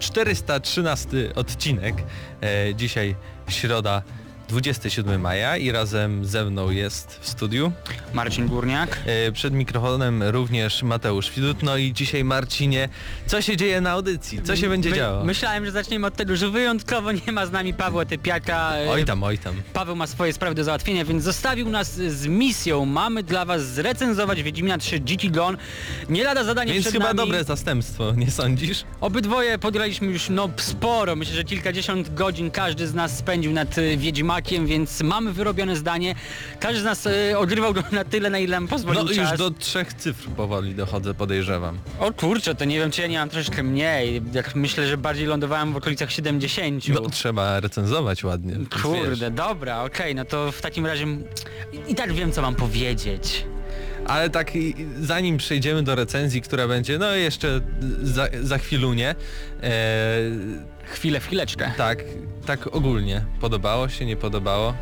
413 odcinek. E, dzisiaj środa 27 maja i razem ze mną jest w studiu. Marcin Górniak. E, przed mikrofonem również Mateusz Widut. No i dzisiaj Marcinie, co się dzieje na audycji? Co się będzie My- działo? Myślałem, że zaczniemy od tego, że wyjątkowo nie ma z nami Pawła Typiaka. E, Oj tam, oj tam. Paweł ma swoje sprawy do załatwienia, więc zostawił nas z misją. Mamy dla was zrecenzować Wiedźmina 3 GT Gone. Nie lada zadanie Więc przed chyba nami. dobre zastępstwo, nie sądzisz? Obydwoje podgraliśmy już no sporo. Myślę, że kilkadziesiąt godzin każdy z nas spędził nad y, Wiedźmakiem, więc mamy wyrobione zdanie. Każdy z nas y, odgrywał go na tyle, na ile nam pozwolił No czas. już do trzech cyfr powoli dochodzę, podejrzewam. O kurczę, to nie wiem, czy ja nie mam troszkę mniej. Jak myślę, że bardziej lądowałem w okolicach 70. No trzeba recenzować ładnie. więc Kurde, wiesz. dobra, okej, no to w takim razie i, i tak wiem, co mam powiedzieć. Ale tak i- zanim przejdziemy do recenzji, która będzie no jeszcze za, za chwilunie, e, Chwilę, chwileczkę. tak, tak ogólnie. Podobało się, nie podobało?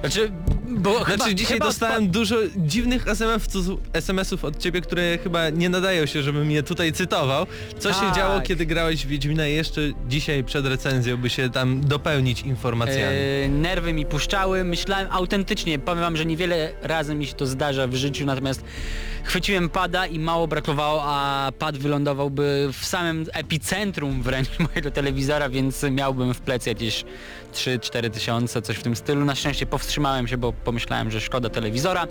Znaczy, bo Znaczy chyba, dzisiaj chyba dostałem dużo dziwnych SMS-ów, SMS-ów od ciebie, które chyba nie nadają się, żebym je tutaj cytował. Co się Tak. działo, kiedy grałeś w Wiedźmina jeszcze dzisiaj przed recenzją, by się tam dopełnić informacjami? E, nerwy mi puszczały, myślałem autentycznie, powiem wam, że niewiele razy mi się to zdarza w życiu, natomiast chwyciłem pada i mało brakowało, a pad wylądowałby w samym epicentrum wręcz mojego telewizora, więc miałbym w plecy jakieś 3-4 tysiące, coś w tym stylu. Na szczęście powstrzymałem się, bo pomyślałem, że szkoda telewizora.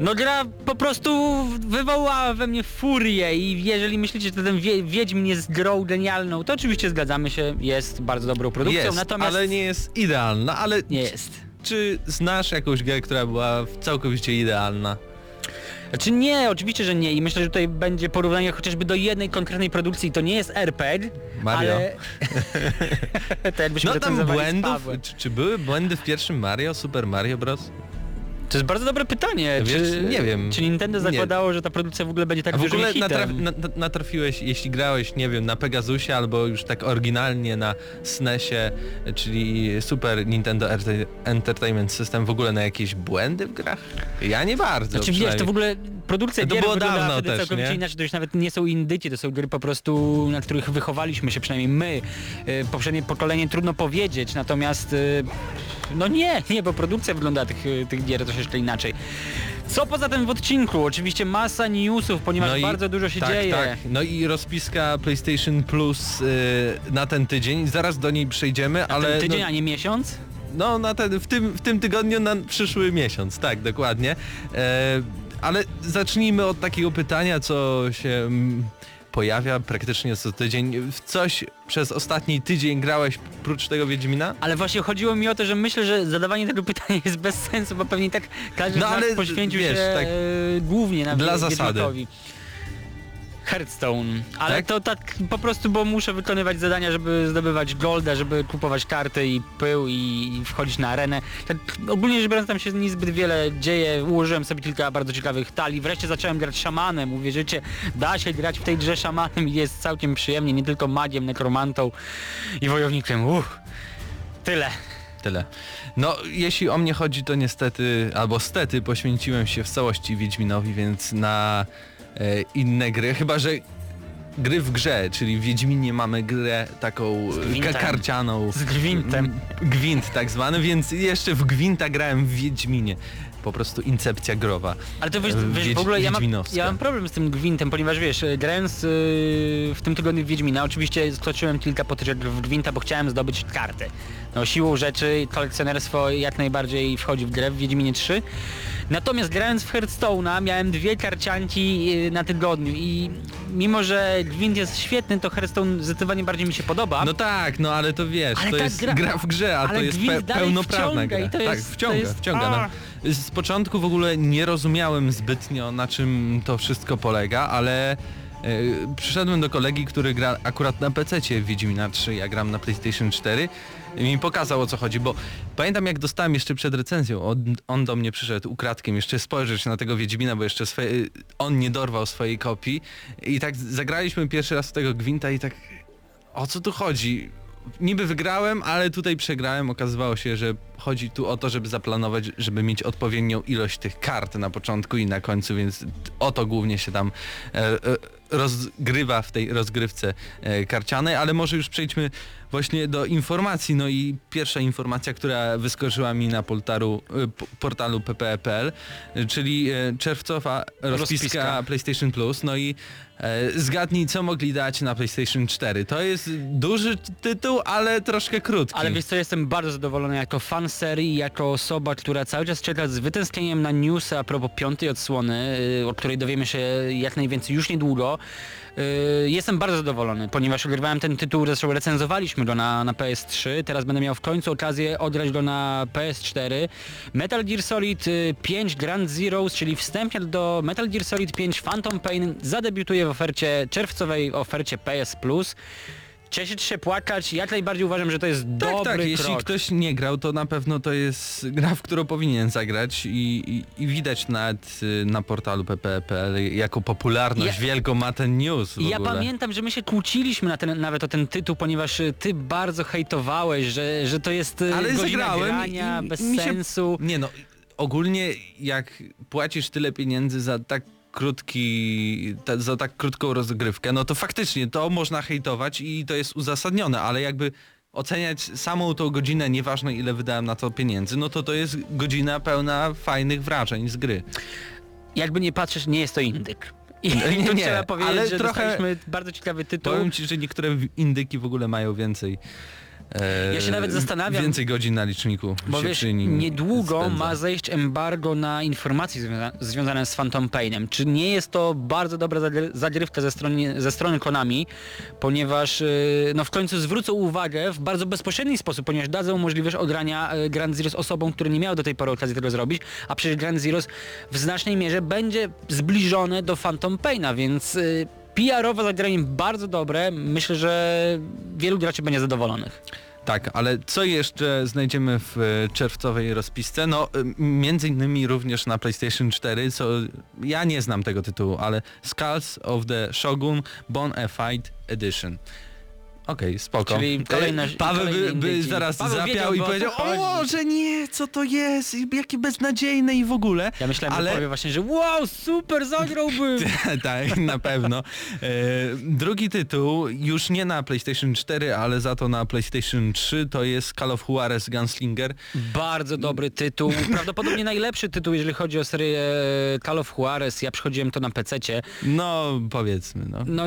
No gra po prostu wywołała we mnie furię i jeżeli myślicie, że ten wie, Wiedźmin jest grą genialną, to oczywiście zgadzamy się, jest bardzo dobrą produkcją, jest, natomiast ale nie jest idealna, ale nie jest. czy znasz jakąś grę, która była całkowicie idealna? Znaczy nie, oczywiście, że nie i myślę, że tutaj będzie porównanie chociażby do jednej konkretnej produkcji, to nie jest RPG, Mario. ale... to jakbyśmy No tam błędów, czy, czy były błędy w pierwszym Mario, Super Mario Bros? To jest bardzo dobre pytanie. Wiesz, czy, nie wiem. Czy Nintendo Nie. zakładało, że ta produkcja w ogóle będzie tak A w ogóle natraf, na, na- natrafiłeś, jeśli grałeś, nie wiem, na Pegasusie albo już tak oryginalnie na SNESie, czyli Super Nintendo Entertainment System, w ogóle na jakieś błędy w grach? Ja nie bardzo. Znaczy wiesz, to w ogóle produkcja To gier było dawno wtedy też, całkowicie nie? inaczej, to już nawet nie są indyki, to są gry po prostu, na których wychowaliśmy się, przynajmniej my. Y, Poprzednie pokolenie trudno powiedzieć, natomiast y, no nie, nie, bo produkcja wygląda tych, tych gier troszeczkę inaczej. Co poza tym w odcinku? Oczywiście masa newsów, ponieważ i- bardzo dużo się tak, dzieje. Tak. No i rozpiska PlayStation Plus y, na ten tydzień, zaraz do niej przejdziemy, Na ale... ten tydzień, no, a nie miesiąc? No, na ten, w, tym, w tym tygodniu na przyszły miesiąc, tak, dokładnie. E, ale zacznijmy od takiego pytania, co się mm, pojawia praktycznie co tydzień. W coś przez ostatni tydzień grałeś prócz tego Wiedźmina? Ale właśnie chodziło mi o to, że myślę, że zadawanie tego pytania jest bez sensu, bo pewnie tak każdy No ale poświęcił wiesz, się tak e, głównie na dla zasady. Wiedźmakowi. Hearthstone, ale Tak? to tak po prostu, bo muszę wykonywać zadania, żeby zdobywać golda, żeby kupować karty i pył i, wchodzić na arenę. Tak ogólnie rzecz biorąc tam się niezbyt wiele dzieje, ułożyłem sobie kilka bardzo ciekawych talii, wreszcie zacząłem grać szamanem, uwierzycie, da się grać w tej grze szamanem i jest całkiem przyjemnie, nie tylko magiem, nekromantą i wojownikiem, uff, tyle. Tyle. No, jeśli o mnie chodzi, to niestety, albo stety, poświęciłem się w całości Wiedźminowi, więc na inne gry, chyba że gry w grze, czyli w Wiedźminie mamy grę taką e, karcianą. Z gwintem. M, Gwint tak zwany, więc jeszcze w Gwinta grałem w Wiedźminie. Po prostu incepcja growa. Ale to wiesz, Wiedź- wiesz w ogóle ja mam, ja mam problem z tym Gwintem, ponieważ wiesz, e, grając yy, w tym tygodniu w Wiedźmina, oczywiście skoczyłem kilka potyczek w Gwinta, bo chciałem zdobyć karty. no siłą rzeczy kolekcjonerstwo jak najbardziej wchodzi w grę w Wiedźminie 3. Natomiast grając w Hearthstone'a miałem dwie karcianki y, na tygodniu i mimo, że Gwint jest świetny, to Hearthstone zdecydowanie bardziej mi się podoba. No tak, no ale to wiesz, Ale to jest gra- gra, w grze, a ale to jest pe pełnoprawna gra. i to tak, jest- wciąga, to jest- wciąga. No. Z początku w ogóle nie rozumiałem zbytnio na czym to wszystko polega, ale e, przyszedłem do kolegi, który gra akurat na PC w Wiedźmina 3, ja gram na PlayStation 4 i mi pokazał o co chodzi, bo pamiętam jak dostałem jeszcze przed recenzją, on, on do mnie przyszedł ukradkiem jeszcze spojrzeć na tego Wiedźmina, bo jeszcze swoje, on nie dorwał swojej kopii i tak zagraliśmy pierwszy raz w tego Gwinta i tak o co tu chodzi? Niby wygrałem, ale tutaj przegrałem. Okazywało się, że chodzi tu o to, żeby zaplanować, żeby mieć odpowiednią ilość tych kart na początku i na końcu, więc o to głównie się tam e, e, rozgrywa w tej rozgrywce e, karcianej, ale może już przejdźmy właśnie do informacji. No i pierwsza informacja, która wyskoczyła mi na portalu, e, p- portalu pp.pl, e, czyli czerwcowa rozpiska, Rozpiska. PlayStation Plus. No i zgadnij, co mogli dać na PlayStation 4. To jest duży tytuł, ale troszkę krótki. Ale wiesz co, jestem bardzo zadowolony jako fan serii, jako osoba, która cały czas czeka z wytęsknieniem na newsy a propos piątej odsłony, y, o której dowiemy się jak najwięcej już niedługo. Y, Jestem bardzo zadowolony, ponieważ ogrywałem ten tytuł, zresztą recenzowaliśmy go na, na PS3, teraz będę miał w końcu okazję odgrać go na PS4. Metal Gear Solid y, 5 Grand Zeroes, czyli wstępnie do Metal Gear Solid 5 Phantom Pain zadebiutuje w ofercie czerwcowej ofercie PS Plus. Cieszyć się, płakać, jak najbardziej uważam, że to jest tak, dobry tak, jeśli krok. ktoś nie grał, to na pewno to jest gra, w którą powinien zagrać i, i, i widać nawet y, na portalu pp.pl jaką popularność Ja- wielką ma ten news w ja ogóle. pamiętam, że my się kłóciliśmy na ten, nawet o ten tytuł, ponieważ y, ty bardzo hejtowałeś, że, że to jest y, Ale zagrałem grania i- bez się- sensu. Nie no, ogólnie jak płacisz tyle pieniędzy za tak krótki, ta, za tak krótką rozgrywkę, no to faktycznie to można hejtować i to jest uzasadnione, ale jakby oceniać samą tą godzinę, nieważne ile wydałem na to pieniędzy, no to to jest godzina pełna fajnych wrażeń z gry. Jakby nie patrzeć, nie jest to indyk. I Nie, tu nie, trzeba powiedzieć, ale że trochę- bardzo ciekawy tytuł. Powiem ci, że niektóre indyki w ogóle mają więcej e, Ja się nawet zastanawiam- Więcej godzin na liczniku Bo wiesz, niedługo spędza. ma zejść embargo na informacje związa związane z Phantom Painem. Czy nie jest to bardzo dobra zagry- zagrywka ze strony, ze strony Konami, ponieważ yy, no w końcu zwrócą uwagę w bardzo bezpośredni sposób, ponieważ dadzą możliwość odrania yy, Grand Zeroes osobom, które nie miały do tej pory okazji tego zrobić, a przecież Grand Zeroes w znacznej mierze będzie zbliżone do Phantom Paina, więc PR-owe zagranie bardzo dobre. Myślę, że wielu graczy będzie zadowolonych. Tak, ale co jeszcze znajdziemy w e, czerwcowej rozpisce? No, e, między innymi również na PlayStation 4, co ja nie znam tego tytułu, ale Skulls of the Shogun Bone a Fight Edition. Okej, spoko. Czyli kolejne- E, Paweł by, by zaraz Paweł zapiał wiedziałby, i powiedział, o, że nie, co to jest, jakie beznadziejne i w ogóle. Ja myślałem, ale... że powie właśnie, że wow, super, zagrałbym! tak, na pewno. E, drugi tytuł, już nie na PlayStation 4, ale za to na PlayStation 3, to jest Call of Juarez Gunslinger. Bardzo dobry tytuł, prawdopodobnie najlepszy tytuł, jeżeli chodzi o serię Call of Juarez. Ja przychodziłem to na PC-cie. No, powiedzmy, no. No,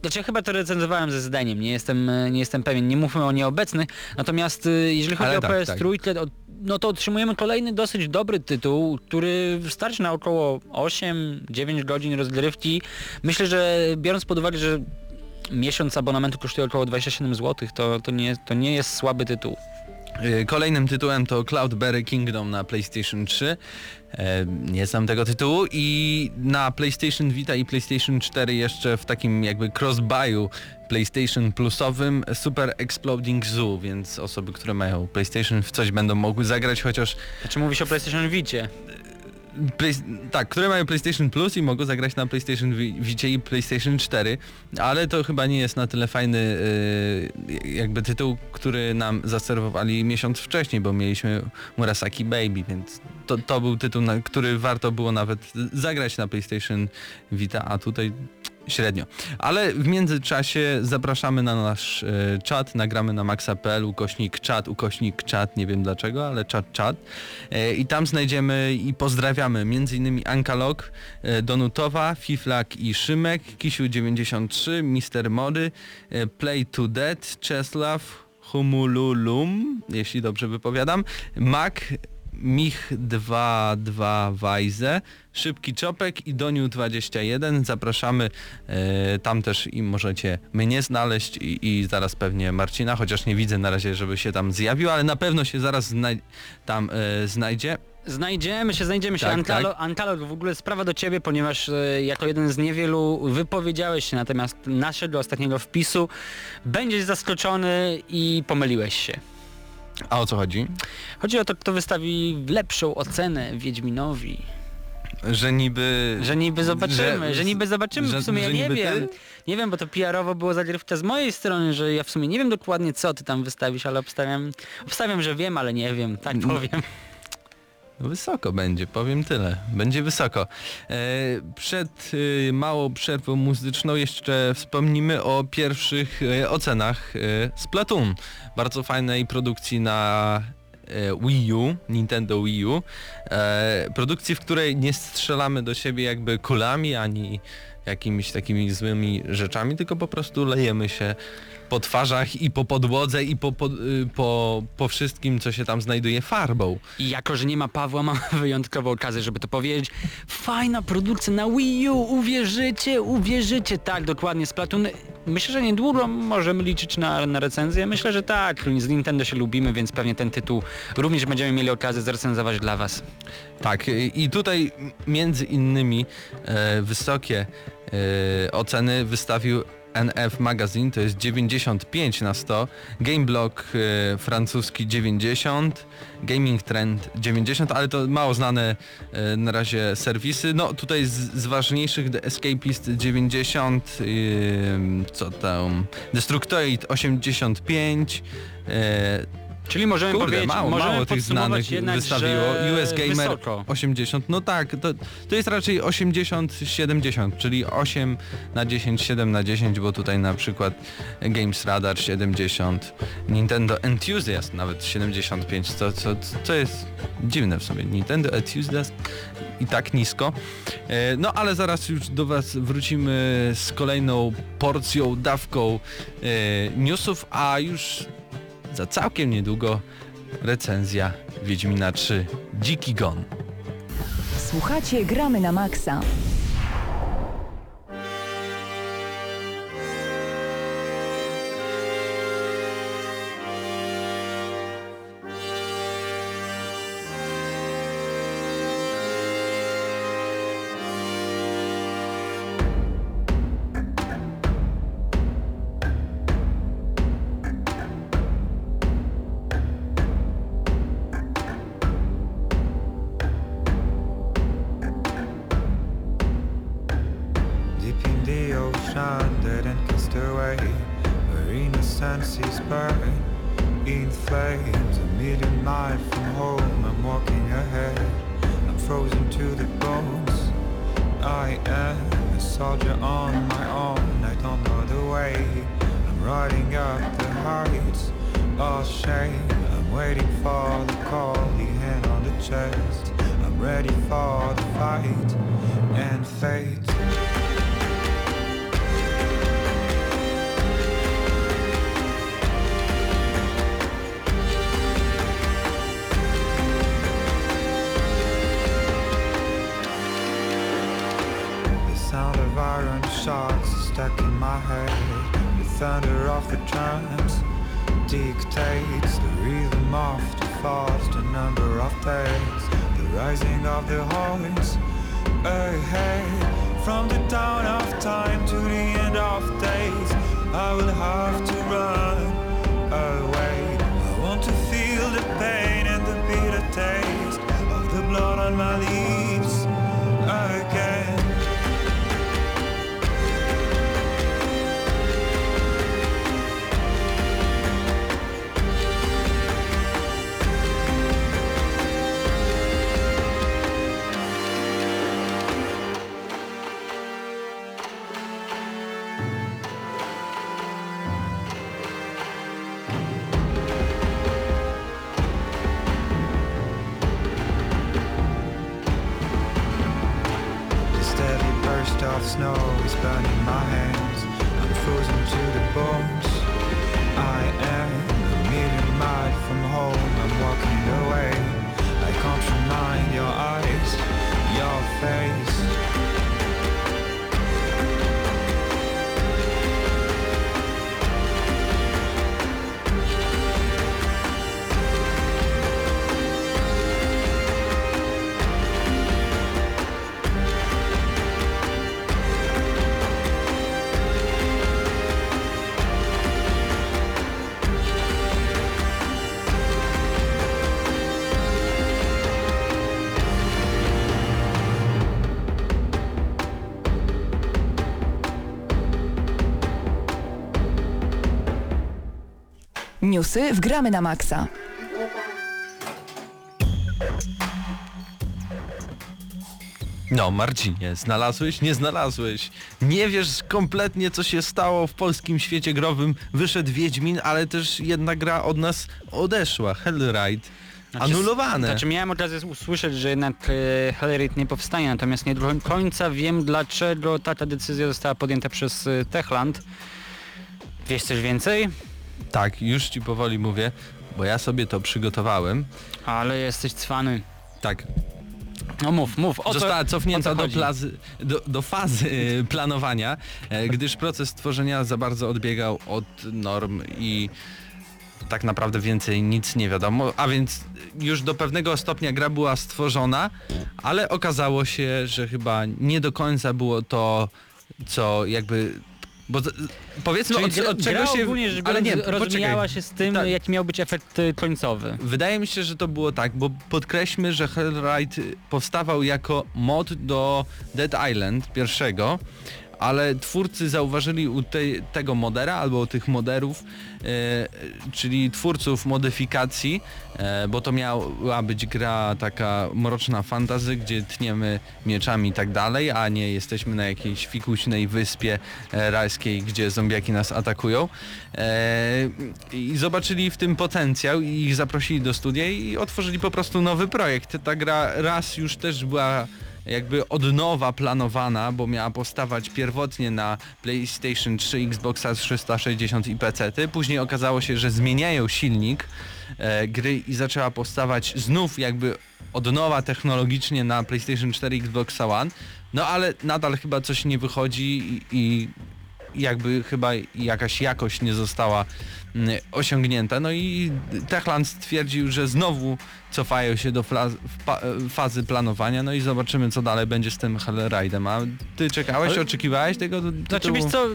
znaczy ja chyba to recenzowałem ze zdaniem, nie jestem, nie jestem pewien, nie mówmy o nieobecnych. Natomiast y, jeżeli chodzi Ale o tak, PS3, to, no to otrzymujemy kolejny dosyć dobry tytuł, który starczy na około 8-9 godzin rozgrywki. Myślę, że biorąc pod uwagę, że miesiąc abonamentu kosztuje około 27 zł, to, to, nie, to nie jest słaby tytuł. E, Kolejnym tytułem to Cloudberry Kingdom na PlayStation 3. E, Nie znam tego tytułu i na PlayStation Vita i PlayStation 4 jeszcze w takim jakby cross-buyu PlayStation Plusowym Super Exploding Zoo, więc osoby, które mają PlayStation w coś będą mogły zagrać, chociaż Znaczy mówi się o PlayStation Vicie. Play, tak, które mają PlayStation Plus i mogą zagrać na PlayStation Vi- Vicie i PlayStation 4, ale to chyba nie jest na tyle fajny y, jakby tytuł, który nam zaserwowali miesiąc wcześniej, bo mieliśmy Murasaki Baby, więc to, to był tytuł, na który warto było nawet zagrać na PlayStation Vita, a tutaj średnio. Ale w międzyczasie zapraszamy na nasz e, czat, nagramy na maxa.pl, ukośnik czat, ukośnik czat, nie wiem dlaczego, ale czat, czat. E, I tam znajdziemy i pozdrawiamy m.in. Ankalog, e, Donutowa, Fiflak i Szymek, Kisiu93, Mister Mody, e, Play to Dead, Czeslaw, Humululum, jeśli dobrze wypowiadam, Mac Mich 22 Wajze, Szybki Czopek i Doniu 21. Zapraszamy e, tam też i możecie mnie znaleźć i, i zaraz pewnie Marcina, chociaż nie widzę na razie, żeby się tam zjawił, ale na pewno się zaraz znaj tam e, znajdzie. Znajdziemy się, znajdziemy się. Tak, Antalo, tak. Antalo, w ogóle sprawa do ciebie, ponieważ e, jako jeden z niewielu wypowiedziałeś się na temat naszego ostatniego wpisu. Będziesz zaskoczony i pomyliłeś się. A o co chodzi? Chodzi o to, kto wystawi lepszą ocenę Wiedźminowi. Że niby... Że niby zobaczymy, że, że- nie zobaczymy, że- w sumie ja nie niby wiem. ty? Nie wiem, bo to PR-owo było zagrywka z mojej strony, że ja w sumie nie wiem dokładnie co ty tam wystawisz, ale obstawiam, obstawiam że wiem, ale nie wiem, tak powiem. Wysoko będzie, powiem tyle. Będzie wysoko. E, przed y, małą przerwą muzyczną jeszcze wspomnimy o pierwszych e, ocenach e, Splatoon. Bardzo fajnej produkcji na Wii U, Nintendo Wii U. Produkcji, w której nie strzelamy do siebie jakby kulami, ani jakimiś takimi złymi rzeczami, tylko po prostu lejemy się po twarzach i po podłodze i po, po, y, po, po wszystkim, co się tam znajduje farbą. I jako, że nie ma Pawła, mam wyjątkową okazję, żeby to powiedzieć. Fajna produkcja na Wii U, uwierzycie, uwierzycie. Tak, dokładnie, Splatoon. Myślę, że niedługo możemy liczyć na, na recenzję. Myślę, że tak. Z Nintendo się lubimy, więc pewnie ten tytuł również będziemy mieli okazję zrecenzować dla Was. Tak, i i tutaj między innymi e, wysokie e, oceny wystawił NF Magazine, to jest 95 na 100, Gameblog e, francuski 90, Gaming Trend 90, ale to mało znane e, na razie serwisy. No tutaj z, z ważniejszych The Escapist 90, e, co tam, Destructoid 85, e, Czyli możemy Kurde, powiedzieć, mało, możemy mało tych znanych wystawiło. US Gamer wysoko. 80, no tak, to, to jest raczej 80-70, czyli 8 na 10, 7 na 10, bo tutaj na przykład Games Radar 70, Nintendo Enthusiast nawet 75, co, co, co jest dziwne w sobie. Nintendo Enthusiast i tak nisko. E, No ale zaraz już do Was wrócimy z kolejną porcją, dawką e, newsów, a już za całkiem niedługo recenzja Wiedźmina 3 Dziki Gon. Słuchacie Gramy na Maxa. Soldier on my own I don't know the way. I'm riding up the heights All shame I'm waiting for the call The hand on the chest. I'm ready for the fight and fate The thunder of the drums dictates the rhythm of the fast, number of days, the rising of the horns ahead. Oh, From the dawn of time to the end of days, I will have to run away. I want to feel the pain and the bitter taste of the blood on my lips Newsy w Gramy na Maxa. No, Marcinie, znalazłeś? Nie znalazłeś. Nie wiesz kompletnie, co się stało w polskim świecie growym. Wyszedł Wiedźmin, ale też jedna gra od nas odeszła. Hellride. Anulowane. Znaczy miałem okazję usłyszeć, że jednak e, Hellraid nie powstanie, natomiast nie do końca wiem dlaczego taka decyzja została podjęta przez e, Techland. Wiesz coś więcej? Tak, już ci powoli mówię, bo ja sobie to przygotowałem. Ale jesteś cwany. Tak, No mów, mów. O Została cofnięta o do, plazy, do, do fazy e, planowania, e, gdyż proces tworzenia za bardzo odbiegał od norm i tak naprawdę więcej nic nie wiadomo, a więc już do pewnego stopnia gra była stworzona, ale okazało się, że chyba nie do końca było to, co jakby... Bo z- powiedzmy Czyli od, od czego się... ogólnie ale nie, rozmijała się z tym, Tak. jaki miał być efekt e, końcowy. Wydaje mi się, że to było tak, bo podkreślmy, że Hellride powstawał jako mod do Dead Island pierwszego, ale twórcy zauważyli u tej, tego modera albo u tych moderów, e, czyli twórców modyfikacji, e, bo to miała być gra taka mroczna fantazy, gdzie tniemy mieczami i tak dalej, a nie jesteśmy na jakiejś fikuśnej wyspie e, rajskiej, gdzie zombiaki nas atakują. E, I zobaczyli w tym potencjał i ich zaprosili do studia i otworzyli po prostu nowy projekt. Ta gra raz już też była jakby od nowa planowana, bo miała powstawać pierwotnie na PlayStation 3, Xboxa 360 i PC. Później okazało się, że zmieniają silnik e, gry i zaczęła powstawać znów jakby od nowa technologicznie na PlayStation 4 i Xboxa One. No ale nadal chyba coś nie wychodzi i, i jakby chyba jakaś jakość nie została mm, osiągnięta. No i Techland stwierdził, że znowu cofają się do fazy planowania, no i zobaczymy co dalej będzie z tym Hellride'em. A ty czekałeś, Ale- oczekiwałeś tego tytułu? Znaczy wiesz co,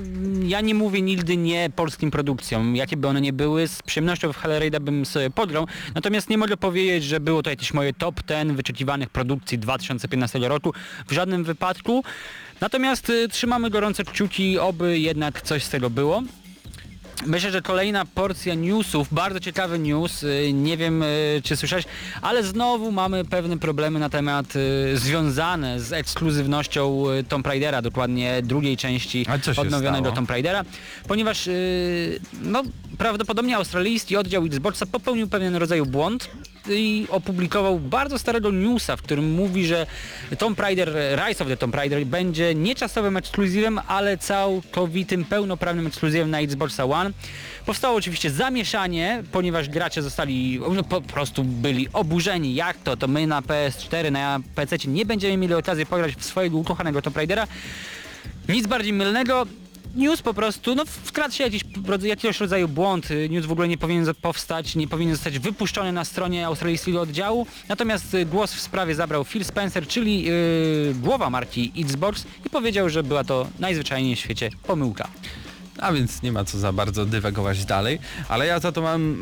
ja nie mówię nigdy nie polskim produkcjom, jakie by one nie były, z przyjemnością w Hellraida bym sobie podgrał, natomiast nie mogę powiedzieć, że było to jakieś moje top 10 wyczekiwanych produkcji 2015 roku, w żadnym wypadku, natomiast y, trzymamy gorące kciuki, oby jednak coś z tego było. Myślę, że kolejna porcja newsów, bardzo ciekawy news, y, nie wiem y, czy słyszałeś, ale znowu mamy pewne problemy na temat związane z ekskluzywnością Tomb Raidera, dokładnie drugiej części odnowionego stało? Tomb Raidera, ponieważ no, prawdopodobnie australijski oddział Xboxa popełnił pewien rodzaj błąd i opublikował bardzo starego newsa, w którym mówi, że Tomb Raider, Rise of the Tomb Raider będzie nie czasowym ekskluzywem, ale całkowitym, pełnoprawnym ekskluzywem na Xboxa One. Powstało oczywiście zamieszanie, ponieważ gracze zostali, no, po prostu byli oburzeni. Jak to? To my na PS4, na PC nie będziemy mieli okazji pograć w swojego ukochanego Tomb Raidera. Nic bardziej mylnego. News po prostu, no wkradł się jakiś, jakiegoś rodzaju błąd. Y, News w ogóle nie powinien powstać, nie powinien zostać wypuszczony na stronie australijskiego oddziału. Natomiast y, głos w sprawie zabrał Phil Spencer, czyli yy, głowa marki Xbox i powiedział, że była to najzwyczajniej w świecie pomyłka. A więc nie ma co za bardzo dywagować dalej, ale ja za to mam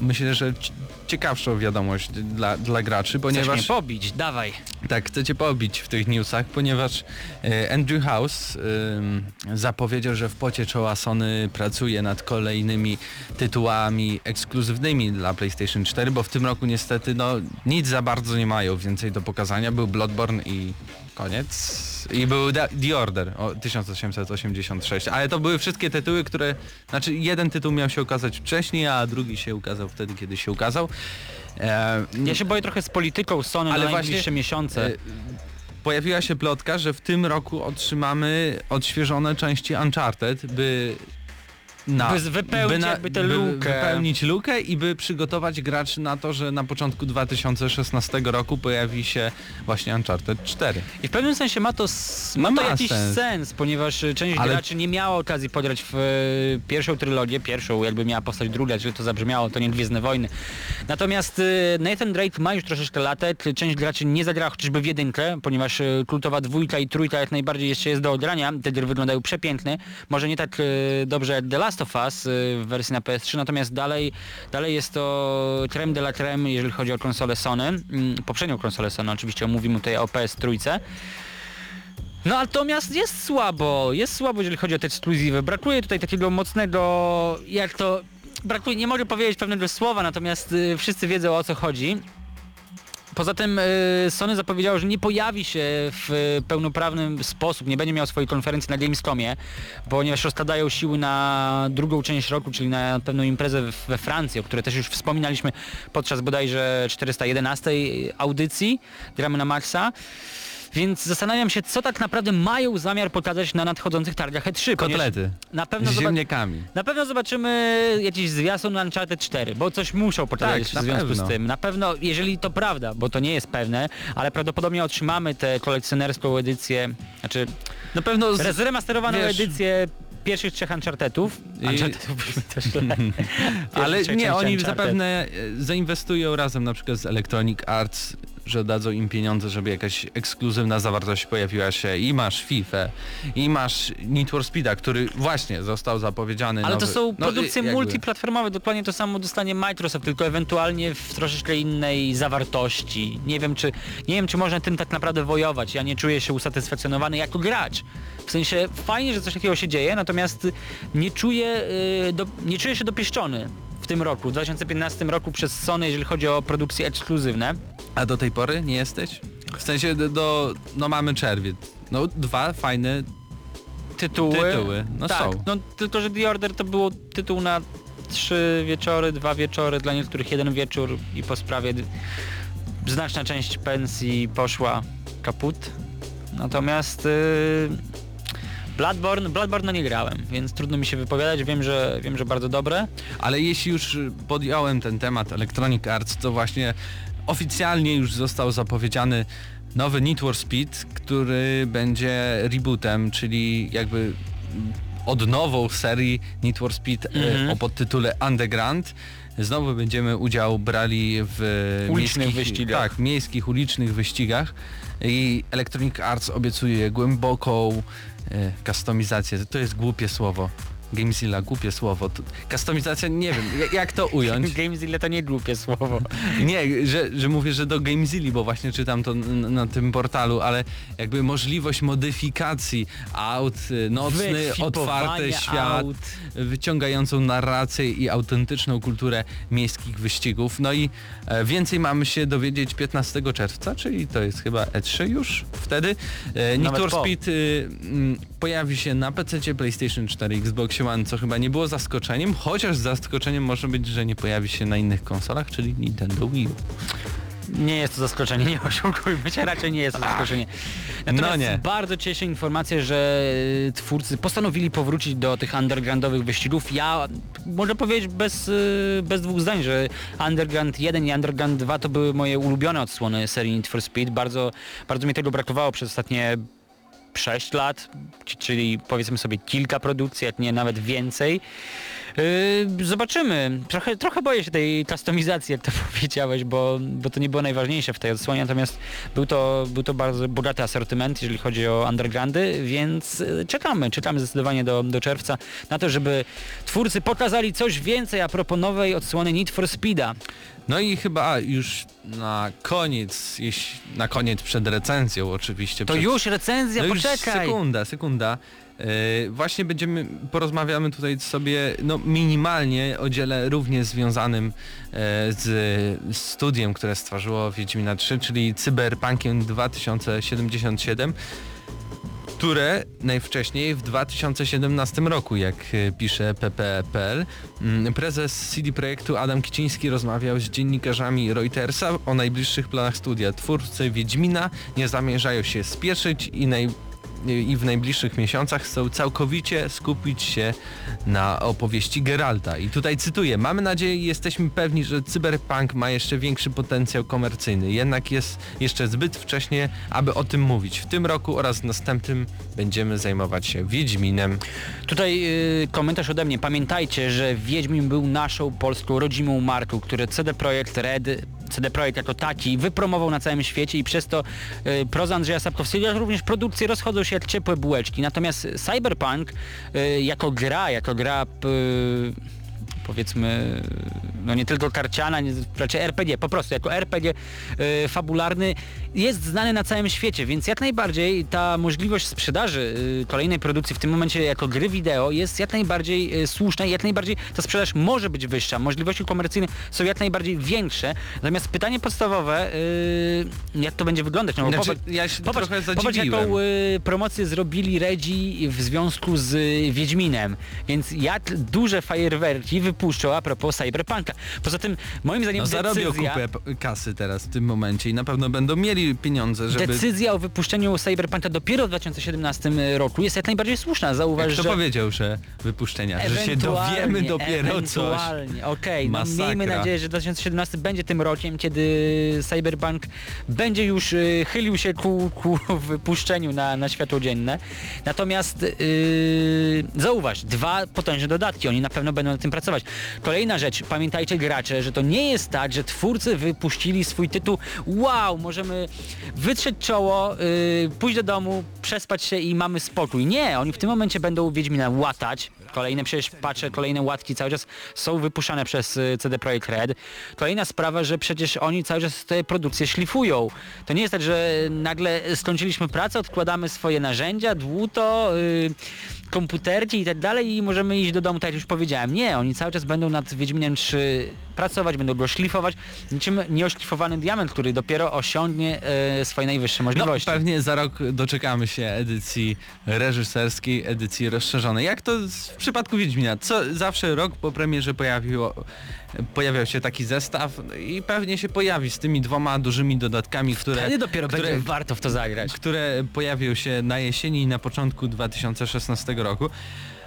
myślę, że ci- ciekawszą wiadomość dla, dla graczy, Chcesz ponieważ... mnie pobić, dawaj. Tak, chcę cię pobić w tych newsach, ponieważ e, Andrew House zapowiedział, że w pocie czoła Sony pracuje nad kolejnymi tytułami ekskluzywnymi dla PlayStation 4, bo w tym roku niestety no nic za bardzo nie mają więcej do pokazania. Był Bloodborne i koniec. I był The The Order o 1886, ale to były wszystkie tytuły, które, znaczy jeden tytuł miał się ukazać wcześniej, a drugi się ukazał wtedy, kiedy się ukazał. E, Ja się boję trochę z polityką Sony Ale na właśnie, najbliższe miesiące. E, Pojawiła się plotka, że w tym roku otrzymamy odświeżone części Uncharted, by na, By wypełnić jakby tę by lukę. wypełnić lukę i by przygotować graczy na to, że na początku 2016 roku pojawi się właśnie Uncharted 4. I w pewnym sensie ma to, ma No to ma jakiś sens. sens. ponieważ część Ale- graczy nie miała okazji pograć w y, pierwszą trylogię, pierwszą jakby miała postać druga, czyli to zabrzmiało, to nie Gwiezdne Wojny. Natomiast y, Nathan Drake ma już troszeczkę latek, część graczy nie zagrała chociażby w jedynkę, ponieważ y, kultowa dwójka i trójka jak najbardziej jeszcze jest do odrania, te gry wyglądają przepięknie, może nie tak dobrze jak The Last of Us y, w wersji na PS3, natomiast dalej, dalej jest to creme de la creme, jeżeli chodzi o konsolę Sony, Mm, poprzednią konsolę Sony, oczywiście mówimy tutaj o PS trójce. No natomiast jest słabo, jest słabo jeżeli chodzi o te ekskluzywy. Brakuje tutaj takiego mocnego, jak to... Brakuje, nie mogę powiedzieć pewnego słowa, natomiast y, wszyscy wiedzą o co chodzi. Poza tym y, Sony zapowiedziało, że nie pojawi się w y, pełnoprawny sposób, nie będzie miał swojej konferencji na Gamescomie, ponieważ rozkładają siły na drugą część roku, czyli na pewną imprezę we Francji, o której też już wspominaliśmy podczas bodajże 411 audycji Gramy na Maxa. Więc zastanawiam się, co tak naprawdę mają zamiar pokazać na nadchodzących targach E3. ponieważ Kotlety Na pewno, z ziemniakami. na pewno zobaczymy jakiś zwiastun na Uncharted 4, bo coś muszą pokazać Tak, w związku pewno. z tym. Na pewno, jeżeli to prawda, bo to nie jest pewne, ale prawdopodobnie otrzymamy tę kolekcjonerską edycję, znaczy Na pewno z... zremasterowaną wiesz- edycję pierwszych trzech Unchartedów. I- Unchartedów też. Ale nie, oni zapewne e, zainwestują razem na przykład z Electronic Arts, że dadzą im pieniądze, żeby jakaś ekskluzywna zawartość pojawiła się i masz FIFA, i masz Need for Speeda, który właśnie został zapowiedziany. Ale to nowy. są No, produkcje jakby- multiplatformowe, dokładnie to samo dostanie Microsoft, tylko ewentualnie w troszeczkę innej zawartości. Nie wiem, czy, nie wiem, czy można tym tak naprawdę wojować. Ja nie czuję się usatysfakcjonowany jako gracz. W sensie fajnie, że coś takiego się dzieje, natomiast nie czuję, y, do, nie czuję się dopieszczony tym roku, w 2015 roku przez Sony, jeżeli chodzi o produkcje ekskluzywne. A do tej pory nie jesteś? W sensie do, do no mamy czerwiec. No dwa fajne Tytuły. Tytuły, no tak, są. no tylko, że The Order to było tytuł na trzy wieczory, dwa wieczory, dla niektórych jeden wieczór i po sprawie znaczna część pensji poszła kaput. Natomiast yy, Bloodborne, Bloodborne no nie grałem, więc trudno mi się wypowiadać, wiem, że wiem, że bardzo dobre. Ale jeśli już podjąłem ten temat Electronic Arts, to właśnie oficjalnie już został zapowiedziany nowy Need for Speed, który będzie rebootem, czyli jakby odnową serii Need for Speed Mhm. o podtytule Underground. Znowu będziemy udział brali w Ulicznych miejskich, wyścigach. Tak, miejskich, ulicznych wyścigach. I Electronic Arts obiecuje głęboką e, kustomizację. To jest głupie słowo. Gamezilla, głupie słowo. To- Kustomizacja, nie wiem, jak- to ująć? Games ile to nie głupie słowo. Nie, że, że mówię, że do Gamezilli, bo właśnie czytam to n- na tym portalu, ale jakby możliwość modyfikacji aut, y, nocny, otwarty świat, aut. wyciągającą narrację i autentyczną kulturę miejskich wyścigów. No i e, więcej mamy się dowiedzieć 15 czerwca, czyli to jest chyba E3 już wtedy. E, Need for. Speed mm, pojawi się na PC, PlayStation 4, Xbox Co chyba nie było zaskoczeniem, chociaż zaskoczeniem może być, że nie pojawi się na innych konsolach, czyli Nintendo Wii U. Nie jest to zaskoczenie, nie oszukujmy się, raczej nie jest to zaskoczenie. Natomiast No nie. bardzo cieszy informacja, że y, twórcy postanowili powrócić do tych undergroundowych wyścigów. Ja mogę powiedzieć bez, y, bez dwóch zdań, że Underground 1 i Underground 2 to były moje ulubione odsłony serii Need for Speed. Bardzo, bardzo mi tego brakowało przez ostatnie 6 lat, czyli powiedzmy sobie kilka produkcji, jak nie nawet więcej. Yy, zobaczymy. Trochę, trochę boję się tej kustomizacji, jak to powiedziałeś, bo, bo to nie było najważniejsze w tej odsłonie, natomiast był to, był to bardzo bogaty asortyment, jeżeli chodzi o undergroundy, więc yy, czekamy, czekamy zdecydowanie do, do czerwca na to, żeby twórcy pokazali coś więcej a propos nowej odsłony Need for Speeda. No i chyba już na koniec, jeśli, na koniec przed recenzją oczywiście. To przed, już recenzja, no już poczekaj! sekunda, sekunda. Yy, właśnie będziemy, porozmawiamy tutaj sobie no, minimalnie o dziele również związanym e, z studiem, które stworzyło Wiedźmina 3, czyli Cyberpunkiem 2077 które najwcześniej w 2017 roku, jak e, pisze pp.pl, mm, prezes CD Projektu Adam Kiciński rozmawiał z dziennikarzami Reutersa o najbliższych planach studia. Twórcy Wiedźmina nie zamierzają się spieszyć i naj i w najbliższych miesiącach chcą całkowicie skupić się na opowieści Geralta. I tutaj cytuję, mamy nadzieję i jesteśmy pewni, że cyberpunk ma jeszcze większy potencjał komercyjny, jednak jest jeszcze zbyt wcześnie, aby o tym mówić. W tym roku oraz w następnym będziemy zajmować się Wiedźminem. Tutaj y, komentarz ode mnie. Pamiętajcie, że Wiedźmin był naszą polską rodzimą marką, które CD Projekt Red CD Projekt jako taki wypromował na całym świecie i przez to y, proza Andrzeja Sapkowskiego, również produkcje rozchodzą się jak ciepłe bułeczki. Natomiast Cyberpunk y, jako gra, jako gra y, powiedzmy, no nie tylko karciana, nie, raczej RPG, po prostu jako RPG y, fabularny jest znany na całym świecie, więc jak najbardziej ta możliwość sprzedaży y, kolejnej produkcji w tym momencie jako gry wideo jest jak najbardziej y, słuszna i jak najbardziej ta sprzedaż może być wyższa, możliwości komercyjne są jak najbardziej większe, natomiast pytanie podstawowe, y, jak to będzie wyglądać? No, bo Znaczy, popatrz- ja się Popatrz, trochę popatrz jaką y, promocję zrobili Redzi w związku z y, Wiedźminem, więc jak duże fajerwerki wypuszczą a propos Cyberpunka. Poza tym moim zdaniem No zarobią decyzja, kupę kasy teraz w tym momencie i na pewno będą mieli pieniądze, żeby... decyzja o wypuszczeniu Cyberpunka dopiero w 2017 roku jest jak najbardziej słuszna. Zauważ, Jak to że powiedział, że wypuszczenia, że się dowiemy dopiero coś. ewentualnie. Okej, no Masakra. miejmy nadzieję, że 2017 będzie tym rokiem, kiedy Cyberpunk będzie już y, chylił się ku, ku wypuszczeniu na, na światło dzienne. Natomiast y, zauważ, dwa potężne dodatki, oni na pewno będą nad tym pracować. Kolejna rzecz, pamiętajcie gracze, że to nie jest tak, że twórcy wypuścili swój tytuł, wow, możemy wytrzeć czoło, y, pójść do domu, przespać się i mamy spokój. Nie, oni w tym momencie będą Wiedźmina łatać. Kolejne, przecież patrzę, kolejne łatki cały czas są wypuszczane przez y, CD Projekt Red. Kolejna sprawa, że przecież oni cały czas te produkcje szlifują. To nie jest tak, że nagle skończyliśmy pracę, odkładamy swoje narzędzia, dłuto, y, komputerki i tak dalej i możemy iść do domu, tak jak już powiedziałem. Nie, oni cały czas będą nad Wiedźminem 3 pracować, będą go szlifować, niczym nieoszlifowany diament, który dopiero osiągnie e, swoje najwyższe No możliwości. pewnie za rok doczekamy się edycji reżyserskiej, edycji rozszerzonej. Jak to przypadku Wiedźmina? Co zawsze rok po premierze pojawiło, pojawiał się taki zestaw i pewnie się pojawi z tymi dwoma dużymi dodatkami, które, Wtedy dopiero które, będzie warto w to zagrać. które pojawią się na jesieni i na początku 2016 roku.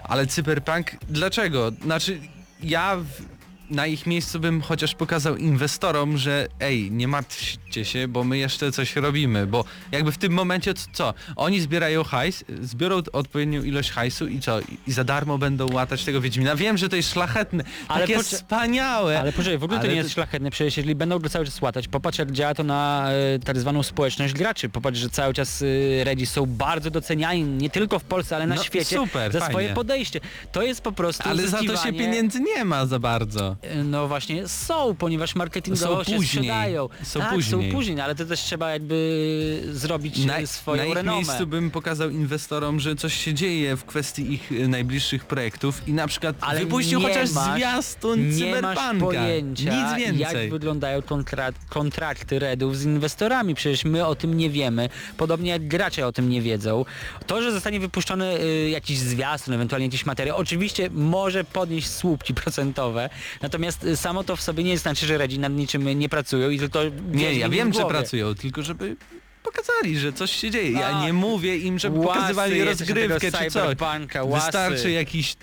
Ale Cyberpunk, dlaczego? Znaczy, ja w, na ich miejscu bym chociaż pokazał inwestorom, że ej, nie martwcie się, bo my jeszcze coś robimy, bo jakby w tym momencie c- co? Oni zbierają hajs, zbiorą odpowiednią ilość hajsu i co? I za darmo będą łatać tego Wiedźmina. Wiem, że to jest szlachetne, Ale takie poczę- wspaniałe. Ale poczekaj, w ogóle to Ale nie jest szlachetne, przecież jeżeli będą go cały czas łatać, popatrz jak działa to na e, tak zwaną społeczność graczy. Popatrz, że cały czas e, Redzi są bardzo doceniani, nie tylko w Polsce, ale na No, świecie, super, za fajnie. swoje podejście. To jest po prostu Ale za to się pieniędzy nie ma za bardzo. No właśnie są, ponieważ marketingowo Są się później. sprzedają. Są tak, później. są później, ale to też trzeba jakby zrobić Na, na, swoją na ich renomę. miejscu bym pokazał inwestorom, że coś się dzieje w kwestii ich y, najbliższych projektów i na przykład Ale wypuścił chociaż masz- zwiastun Nie cyberpunka. masz pojęcia, Nic więcej. jak wyglądają kontrak kontrakty Redów z inwestorami. Przecież my o tym nie wiemy, podobnie jak gracze o tym nie wiedzą. To, że zostanie wypuszczony y, jakiś zwiastun, ewentualnie jakiś materiał, oczywiście może podnieść słupki procentowe, natomiast y, samo to w sobie nie znaczy, że Redzi nad niczym nie pracują i tylko... Nie, ja wiem, że pracują, tylko żeby pokazali, że coś się dzieje. Ja A, nie mówię im, żeby łasy, pokazywali rozgrywkę czy coś. Wystarczy jakiś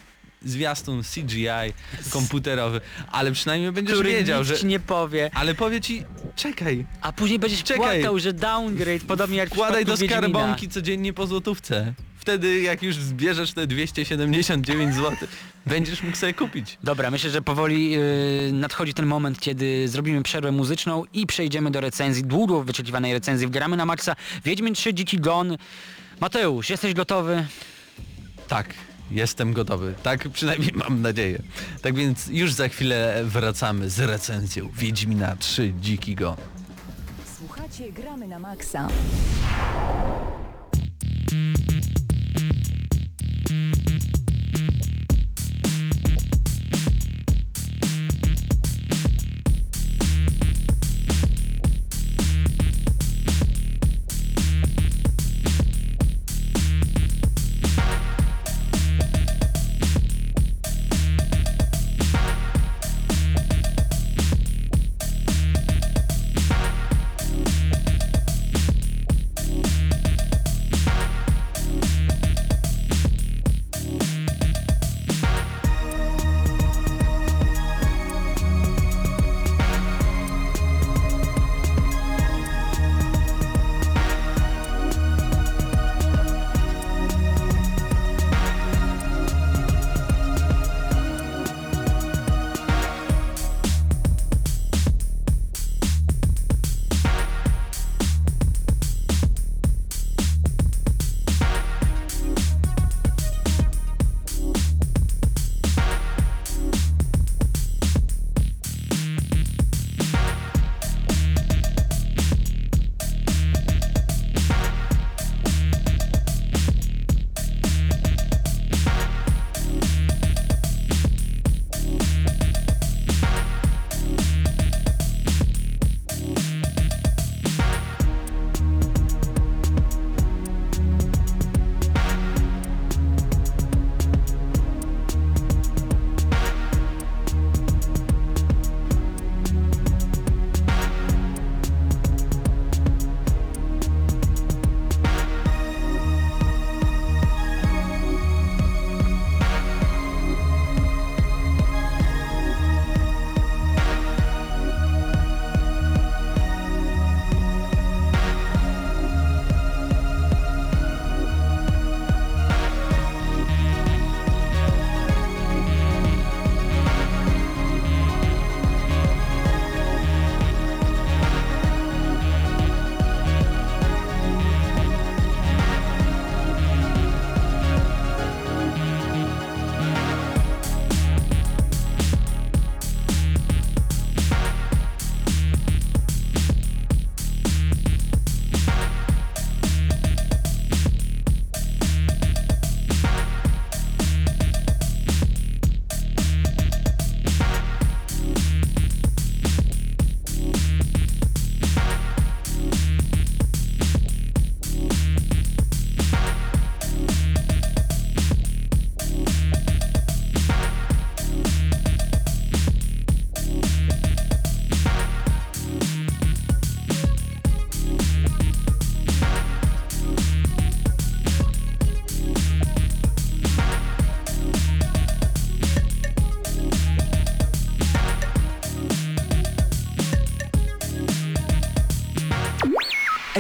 zwiastun CGI komputerowy, ale przynajmniej będziesz który wiedział, że... nie powie, Ale powie ci, czekaj, a później będziesz Czekaj. płakał, że downgrade, podobnie jak w wkładaj do skarbonki codziennie po złotówce. Wtedy jak już zbierzesz te 279 zł, będziesz mógł sobie kupić. Dobra, myślę, że powoli yy, nadchodzi ten moment, kiedy zrobimy przerwę muzyczną i przejdziemy do recenzji, długo wyczekiwanej recenzji. Gramy na maksa Wiedźmin 3 Dziki Gon. Mateusz, jesteś gotowy? Tak, jestem gotowy. Tak przynajmniej mam nadzieję. Tak więc już za chwilę wracamy z recenzją Wiedźmina 3 Dziki Gon. Słuchacie Gramy na Maxa. Thank you.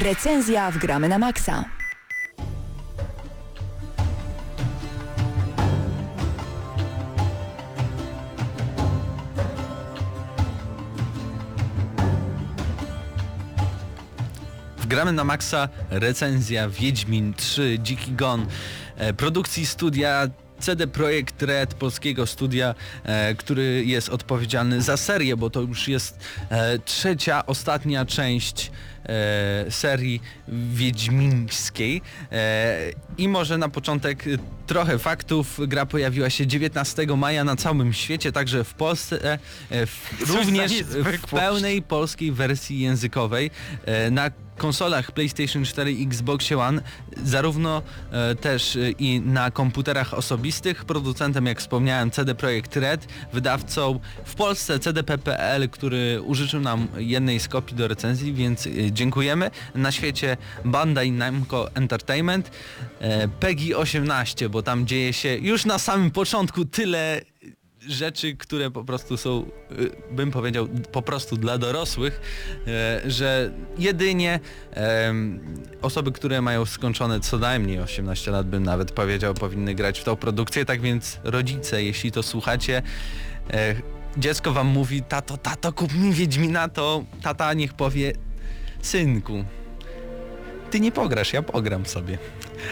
Recenzja w Gramy na Maxa. Gramy na maksa recenzja Wiedźmin 3 Dziki Gon e, produkcji studia CD Projekt Red, polskiego studia, e, który jest odpowiedzialny za serię, bo to już jest e, trzecia, ostatnia część e, serii wiedźmińskiej. E, I może na początek e, trochę faktów. Gra pojawiła się 19 maja na całym świecie, także w Polsce, e, w, również w pełnej polskiej wersji językowej na konsolach PlayStation 4 i Xbox One, zarówno e, też e, i na komputerach osobistych. Producentem, jak wspomniałem, CD Projekt Red, wydawcą w Polsce CDP.pl, który użyczył nam jednej z kopii do recenzji, więc e, dziękujemy. Na świecie Bandai Namco Entertainment, e, PEGI 18, bo tam dzieje się już na samym początku tyle rzeczy, które po prostu są, y, bym powiedział, po prostu dla dorosłych, e, że jedynie osoby, które mają skończone co najmniej 18 lat, bym nawet powiedział, powinny grać w tą produkcję, tak więc rodzice, jeśli to słuchacie, e, dziecko wam mówi, tato, tato, kup mi Wiedźmina, to tata niech powie, synku, ty nie pograsz, ja pogram sobie.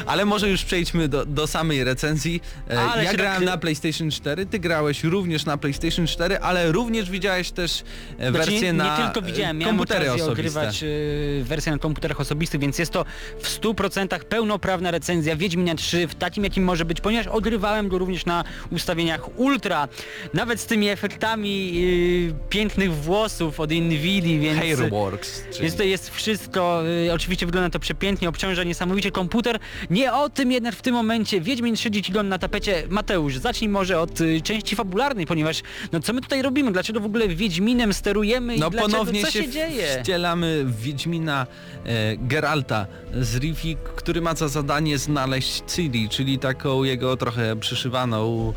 Ale może już przejdźmy do, do samej recenzji. E, Ale ja grałem tak- na PlayStation 4, ty grałeś również na PlayStation 4, ale również widziałeś też e, Znaczy, wersję nie, na nie tylko widziałem, miałem komputery osobiste. ogrywać y, wersję na komputerach osobistych, więc jest to w 100% pełnoprawna recenzja Wiedźmina 3 w takim jakim może być, ponieważ ogrywałem go również na ustawieniach ultra, nawet z tymi efektami y, pięknych włosów od Nvidia, więc... Hairworks. Czyli... Więc to jest wszystko, y, oczywiście wygląda to przepięknie, obciąża niesamowicie komputer. Nie o tym jednak w tym momencie. Wiedźmin 3 Dziki Gon na tapecie. Mateusz, zacznij może od y, części fabularnej, ponieważ no co my tutaj robimy? Dlaczego w ogóle Wiedźminem sterujemy i No dlaczego, ponownie co się, się dzieje? wcielamy w Wiedźmina e, Geralta z Rivi, który ma za zadanie znaleźć Ciri, czyli taką jego trochę przyszywaną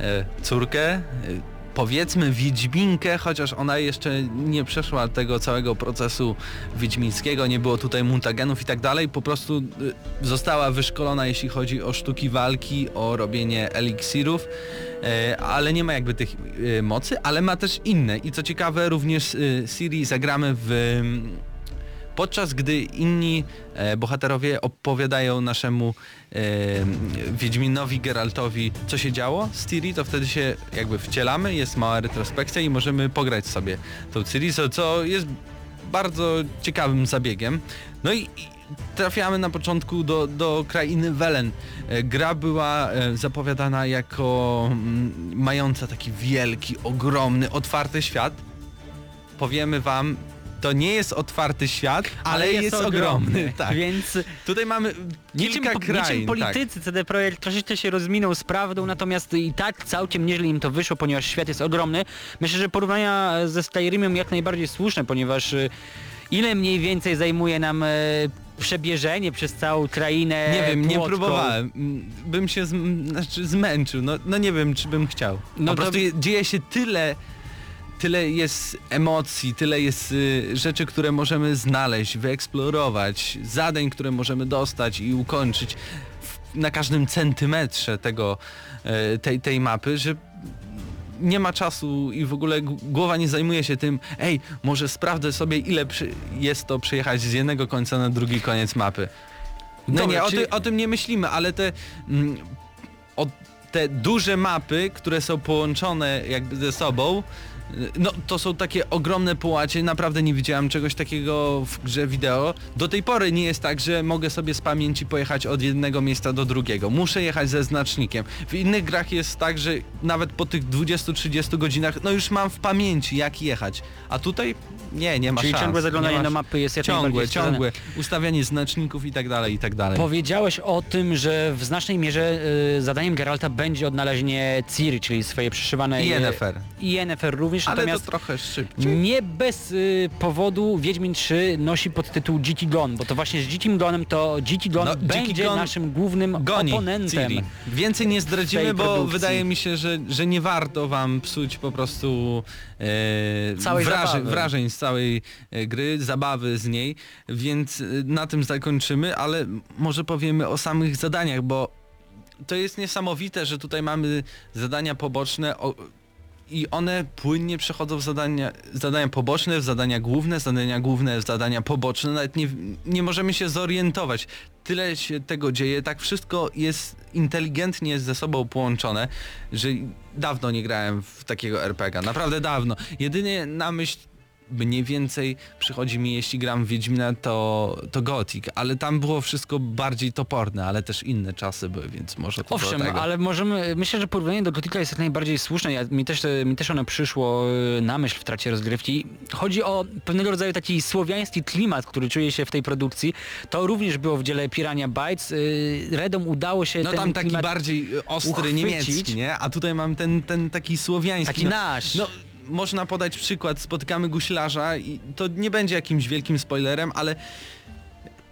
e, córkę. E, powiedzmy Wiedźminkę, chociaż ona jeszcze nie przeszła tego całego procesu wiedźmińskiego, nie było tutaj mutagenów i tak dalej, po prostu e, została wyszkolona jeśli chodzi o sztuki walki, o robienie eliksirów, e, ale nie ma jakby tych e, mocy, ale ma też inne. I co ciekawe również e, Ciri zagramy w podczas gdy inni e, bohaterowie opowiadają naszemu e, Wiedźminowi Geraltowi co się działo z Ciri, to wtedy się jakby wcielamy, jest mała retrospekcja i możemy pograć sobie tą Ciri, co, co jest bardzo ciekawym zabiegiem. No i, i trafiamy na początku do, do krainy Welen. E, Gra była e, zapowiadana jako mm, mająca taki wielki, ogromny, otwarty świat. Powiemy wam, to nie jest otwarty świat, ale, jest, ogromny. Tak. Więc Tutaj mamy niczym, kilka krain. niczym tak. politycy CD Projekt troszeczkę się rozminął z prawdą, natomiast i tak całkiem nieźle im to wyszło, ponieważ świat jest ogromny. Myślę, że porównania ze Skyrimem jak najbardziej słuszne, ponieważ y, ile mniej więcej zajmuje nam e, przebieżenie przez całą krainę Nie wiem, nie płotką. próbowałem. Mm, Bym się zm, znaczy zmęczył. No, no nie wiem, czy bym chciał. No po to- prostu dzieje się tyle, tyle jest emocji, tyle jest y, rzeczy, które możemy znaleźć, wyeksplorować, zadań, które możemy dostać i ukończyć w, na każdym centymetrze tego, e, tej, tej mapy, że nie ma czasu i w ogóle głowa nie zajmuje się tym, ej, może sprawdzę sobie ile jest to przejechać z jednego końca na drugi koniec mapy. No Dobra, nie, o, ty, o tym nie myślimy, ale te, mm, o, te duże mapy, które są połączone jakby ze sobą, no to są takie ogromne połacie, naprawdę nie widziałem czegoś takiego w grze wideo. Do tej pory nie jest tak, że mogę sobie z pamięci pojechać od jednego miejsca do drugiego. Muszę jechać ze znacznikiem. W innych grach jest tak, że nawet po tych 20-30 godzinach, no już mam w pamięci jak jechać. A tutaj nie, nie ma Czyli szans. ciągłe zaglądanie sz- mapy jest jak Ciągłe, ciągłe. Ustawianie znaczników i tak dalej, i tak dalej. Powiedziałeś o tym, że w znacznej mierze y, zadaniem Geralta będzie odnalezienie Ciri, czyli swojej przyszywanej... I Yennefer. I również. Również, Ale to natomiast trochę szybciej. nie bez y, powodu Wiedźmin 3 nosi podtytuł GT Gone, bo to właśnie z GT Gonem to GT Gone No, będzie Gone naszym głównym Goni oponentem. Ciri. Więcej nie zdradzimy, bo produkcji. wydaje mi się, że, że nie warto wam psuć po prostu e, Całej wrażeń, z całej e, gry, zabawy z niej, więc e, na tym zakończymy, ale może powiemy o samych zadaniach, bo to jest niesamowite, że tutaj mamy zadania poboczne o, i one płynnie przechodzą w zadania, zadania poboczne, w zadania główne, zadania główne, w zadania poboczne. Nawet nie, nie możemy się zorientować. Tyle się tego dzieje, tak wszystko jest inteligentnie ze sobą połączone, że dawno nie grałem w takiego RPG, naprawdę dawno. Jedynie na myśl mniej więcej przychodzi mi, jeśli gram w Wiedźmina, to, to Gothic, ale tam było wszystko bardziej toporne, ale też inne czasy były, więc może to Owszem, ale możemy, myślę, że porównanie do Gothica jest jak najbardziej słuszne. Ja, mi, też, mi też ono przyszło y, na myśl w trakcie rozgrywki. Chodzi o pewnego rodzaju taki słowiański klimat, który czuje się w tej produkcji. To również było w dziele Pirania Bytes. Y, Redom udało się No tam taki bardziej ostry uchwycić. niemiecki, nie? A tutaj mam ten, ten taki słowiański. Taki no, nasz. No, można podać przykład, spotykamy guślarza i to nie będzie jakimś wielkim spoilerem, ale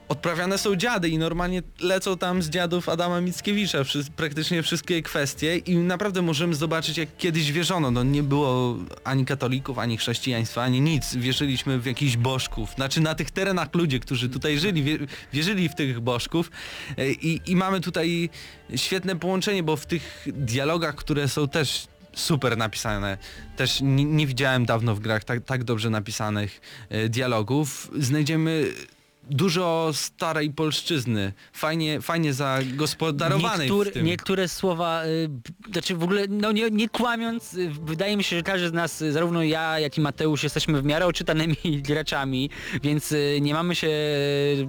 odprawiane są dziady i normalnie lecą tam z dziadów Adama Mickiewicza wszy- praktycznie wszystkie kwestie i naprawdę możemy zobaczyć jak kiedyś wierzono. No nie było ani katolików, ani chrześcijaństwa, ani nic. Wierzyliśmy w jakichś bożków. Znaczy na tych terenach ludzie, którzy tutaj żyli, wie, wierzyli w tych bożków E, i, i mamy tutaj świetne połączenie, bo w tych dialogach, które są też super napisane. Też nie, nie widziałem dawno w grach tak, tak dobrze napisanych e, dialogów. Znajdziemy dużo starej polszczyzny, fajnie, fajnie zagospodarowanej Niektóre, w tym. niektóre słowa, y, znaczy w ogóle, no nie, nie kłamiąc, y, wydaje mi się, że każdy z nas, y, zarówno ja, jak i Mateusz, jesteśmy w miarę oczytanymi graczami, więc y, nie mamy się,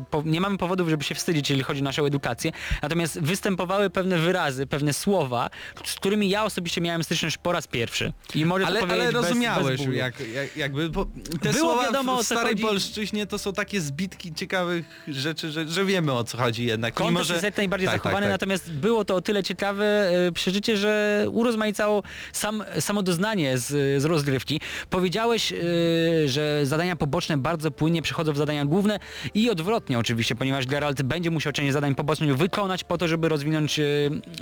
po, nie mamy powodów, żeby się wstydzić, jeżeli chodzi o naszą edukację. Natomiast występowały pewne wyrazy, pewne słowa, z którymi ja osobiście miałem styczność po raz pierwszy. I może Ale, ale bez- rozumiałeś, bez bólu. jak, jak, jakby, bo te Było słowa wiadomo, w co starej chodzi. polszczyźnie to są takie zbitki ciekawych rzeczy, że, że wiemy o co chodzi jednak. Kontekst mimo, że... jest jak najbardziej Tak, zachowany, tak, tak. natomiast było to o tyle ciekawe e, przeżycie, że urozmaicało sam, samo doznanie z, z rozgrywki. Powiedziałeś, e, że zadania poboczne bardzo płynnie przechodzą w zadania główne i odwrotnie oczywiście, ponieważ Geralt będzie musiał część zadań pobocznych wykonać po to, żeby rozwinąć e,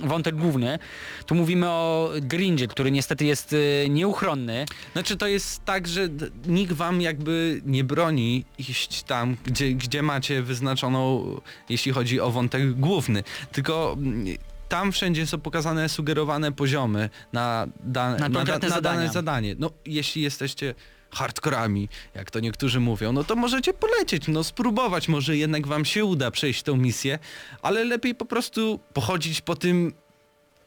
wątek główny. Tu mówimy o grindzie, który niestety jest nieuchronny. Znaczy to jest tak, że nikt wam jakby nie broni iść tam, gdzie, gdzie macie wyznaczoną, jeśli chodzi o wątek główny, tylko mm, tam wszędzie są pokazane sugerowane poziomy na, da, Na na, konkretne na dane zadanie. No jeśli jesteście hardkorami, jak to niektórzy mówią, no to możecie polecieć, no spróbować, może jednak wam się uda przejść tą misję, ale lepiej po prostu pochodzić po tym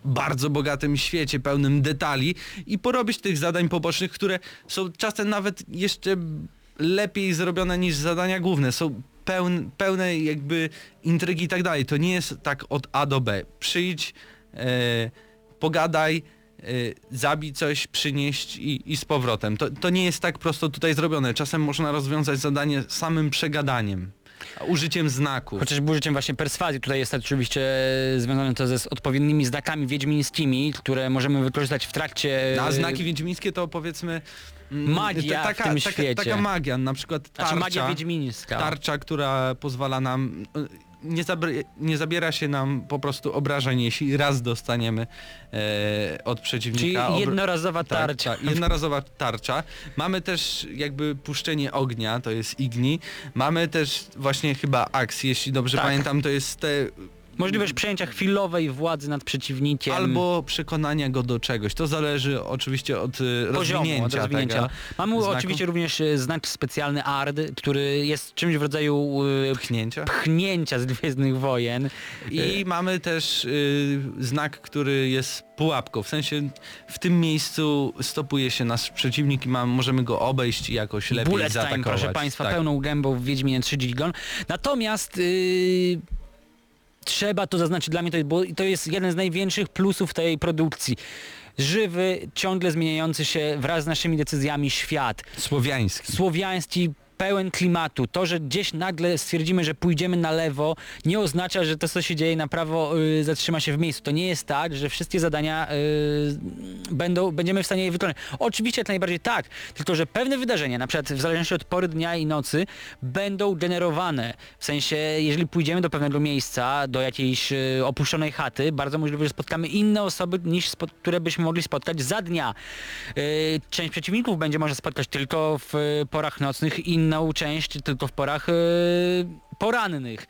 bardzo bogatym świecie, pełnym detali i porobić tych zadań pobocznych, które są czasem nawet jeszcze lepiej zrobione niż zadania główne. Są pełne, pełne jakby intrygi i tak dalej. To nie jest tak od A do B. Przyjdź, e, pogadaj, e, zabij coś, przynieść i, i z powrotem. To, to nie jest tak prosto tutaj zrobione. Czasem można rozwiązać zadanie samym przegadaniem, użyciem znaków. Chociażby użyciem właśnie perswazji. Tutaj jest oczywiście związane to ze z odpowiednimi znakami wiedźmińskimi, które możemy wykorzystać w trakcie... No, a znaki wiedźmińskie to powiedzmy... Magia ta- w tym taka, świecie. Taka magia, na przykład tarcza, Znaczy magia wiedźmińska. tarcza, która pozwala nam... Nie, nie zabiera się nam po prostu obrażeń, jeśli raz dostaniemy e, od Czyli przeciwnika. obr- jednorazowa tak, tarcza. tak, jednorazowa tarcza. Mamy też jakby puszczenie ognia, to jest igni. Mamy też właśnie chyba aks, jeśli dobrze Tak. pamiętam, to jest te Możliwość przejęcia chwilowej władzy nad przeciwnikiem. albo przekonania go do czegoś. To zależy oczywiście od y, poziomu, od rozwinięcia, Mamy znaku. oczywiście również e, znak specjalny ARD, który jest czymś w rodzaju e, pchnięcia. pchnięcia z Gwiezdnych Wojen. I mamy też y, znak, który jest pułapką. W sensie w tym miejscu stopuje się nasz przeciwnik i ma, możemy go obejść i jakoś lepiej Bullet time, zaatakować. proszę Państwa, Tak. pełną gębą w Wiedźminie 3 Gigon. Natomiast yy, trzeba to zaznaczyć dla mnie, to, bo to jest jeden z największych plusów tej produkcji. Żywy, ciągle zmieniający się wraz z naszymi decyzjami świat. Słowiański. Słowiański, pełen klimatu. To, że gdzieś nagle stwierdzimy, że pójdziemy na lewo, nie oznacza, że to, co się dzieje na prawo, y, zatrzyma się w miejscu. To nie jest tak, że wszystkie zadania y, będą, będziemy w stanie je wykonać. Oczywiście jak najbardziej tak, tylko że pewne wydarzenia, na przykład w zależności od pory dnia i nocy, będą generowane. W sensie, jeżeli pójdziemy do pewnego miejsca, do jakiejś y, opuszczonej chaty, bardzo możliwe, że spotkamy inne osoby, niż spo, które byśmy mogli spotkać za dnia. Y, część przeciwników będzie można spotkać tylko w y, porach nocnych, inną część tylko w porach y, porannych.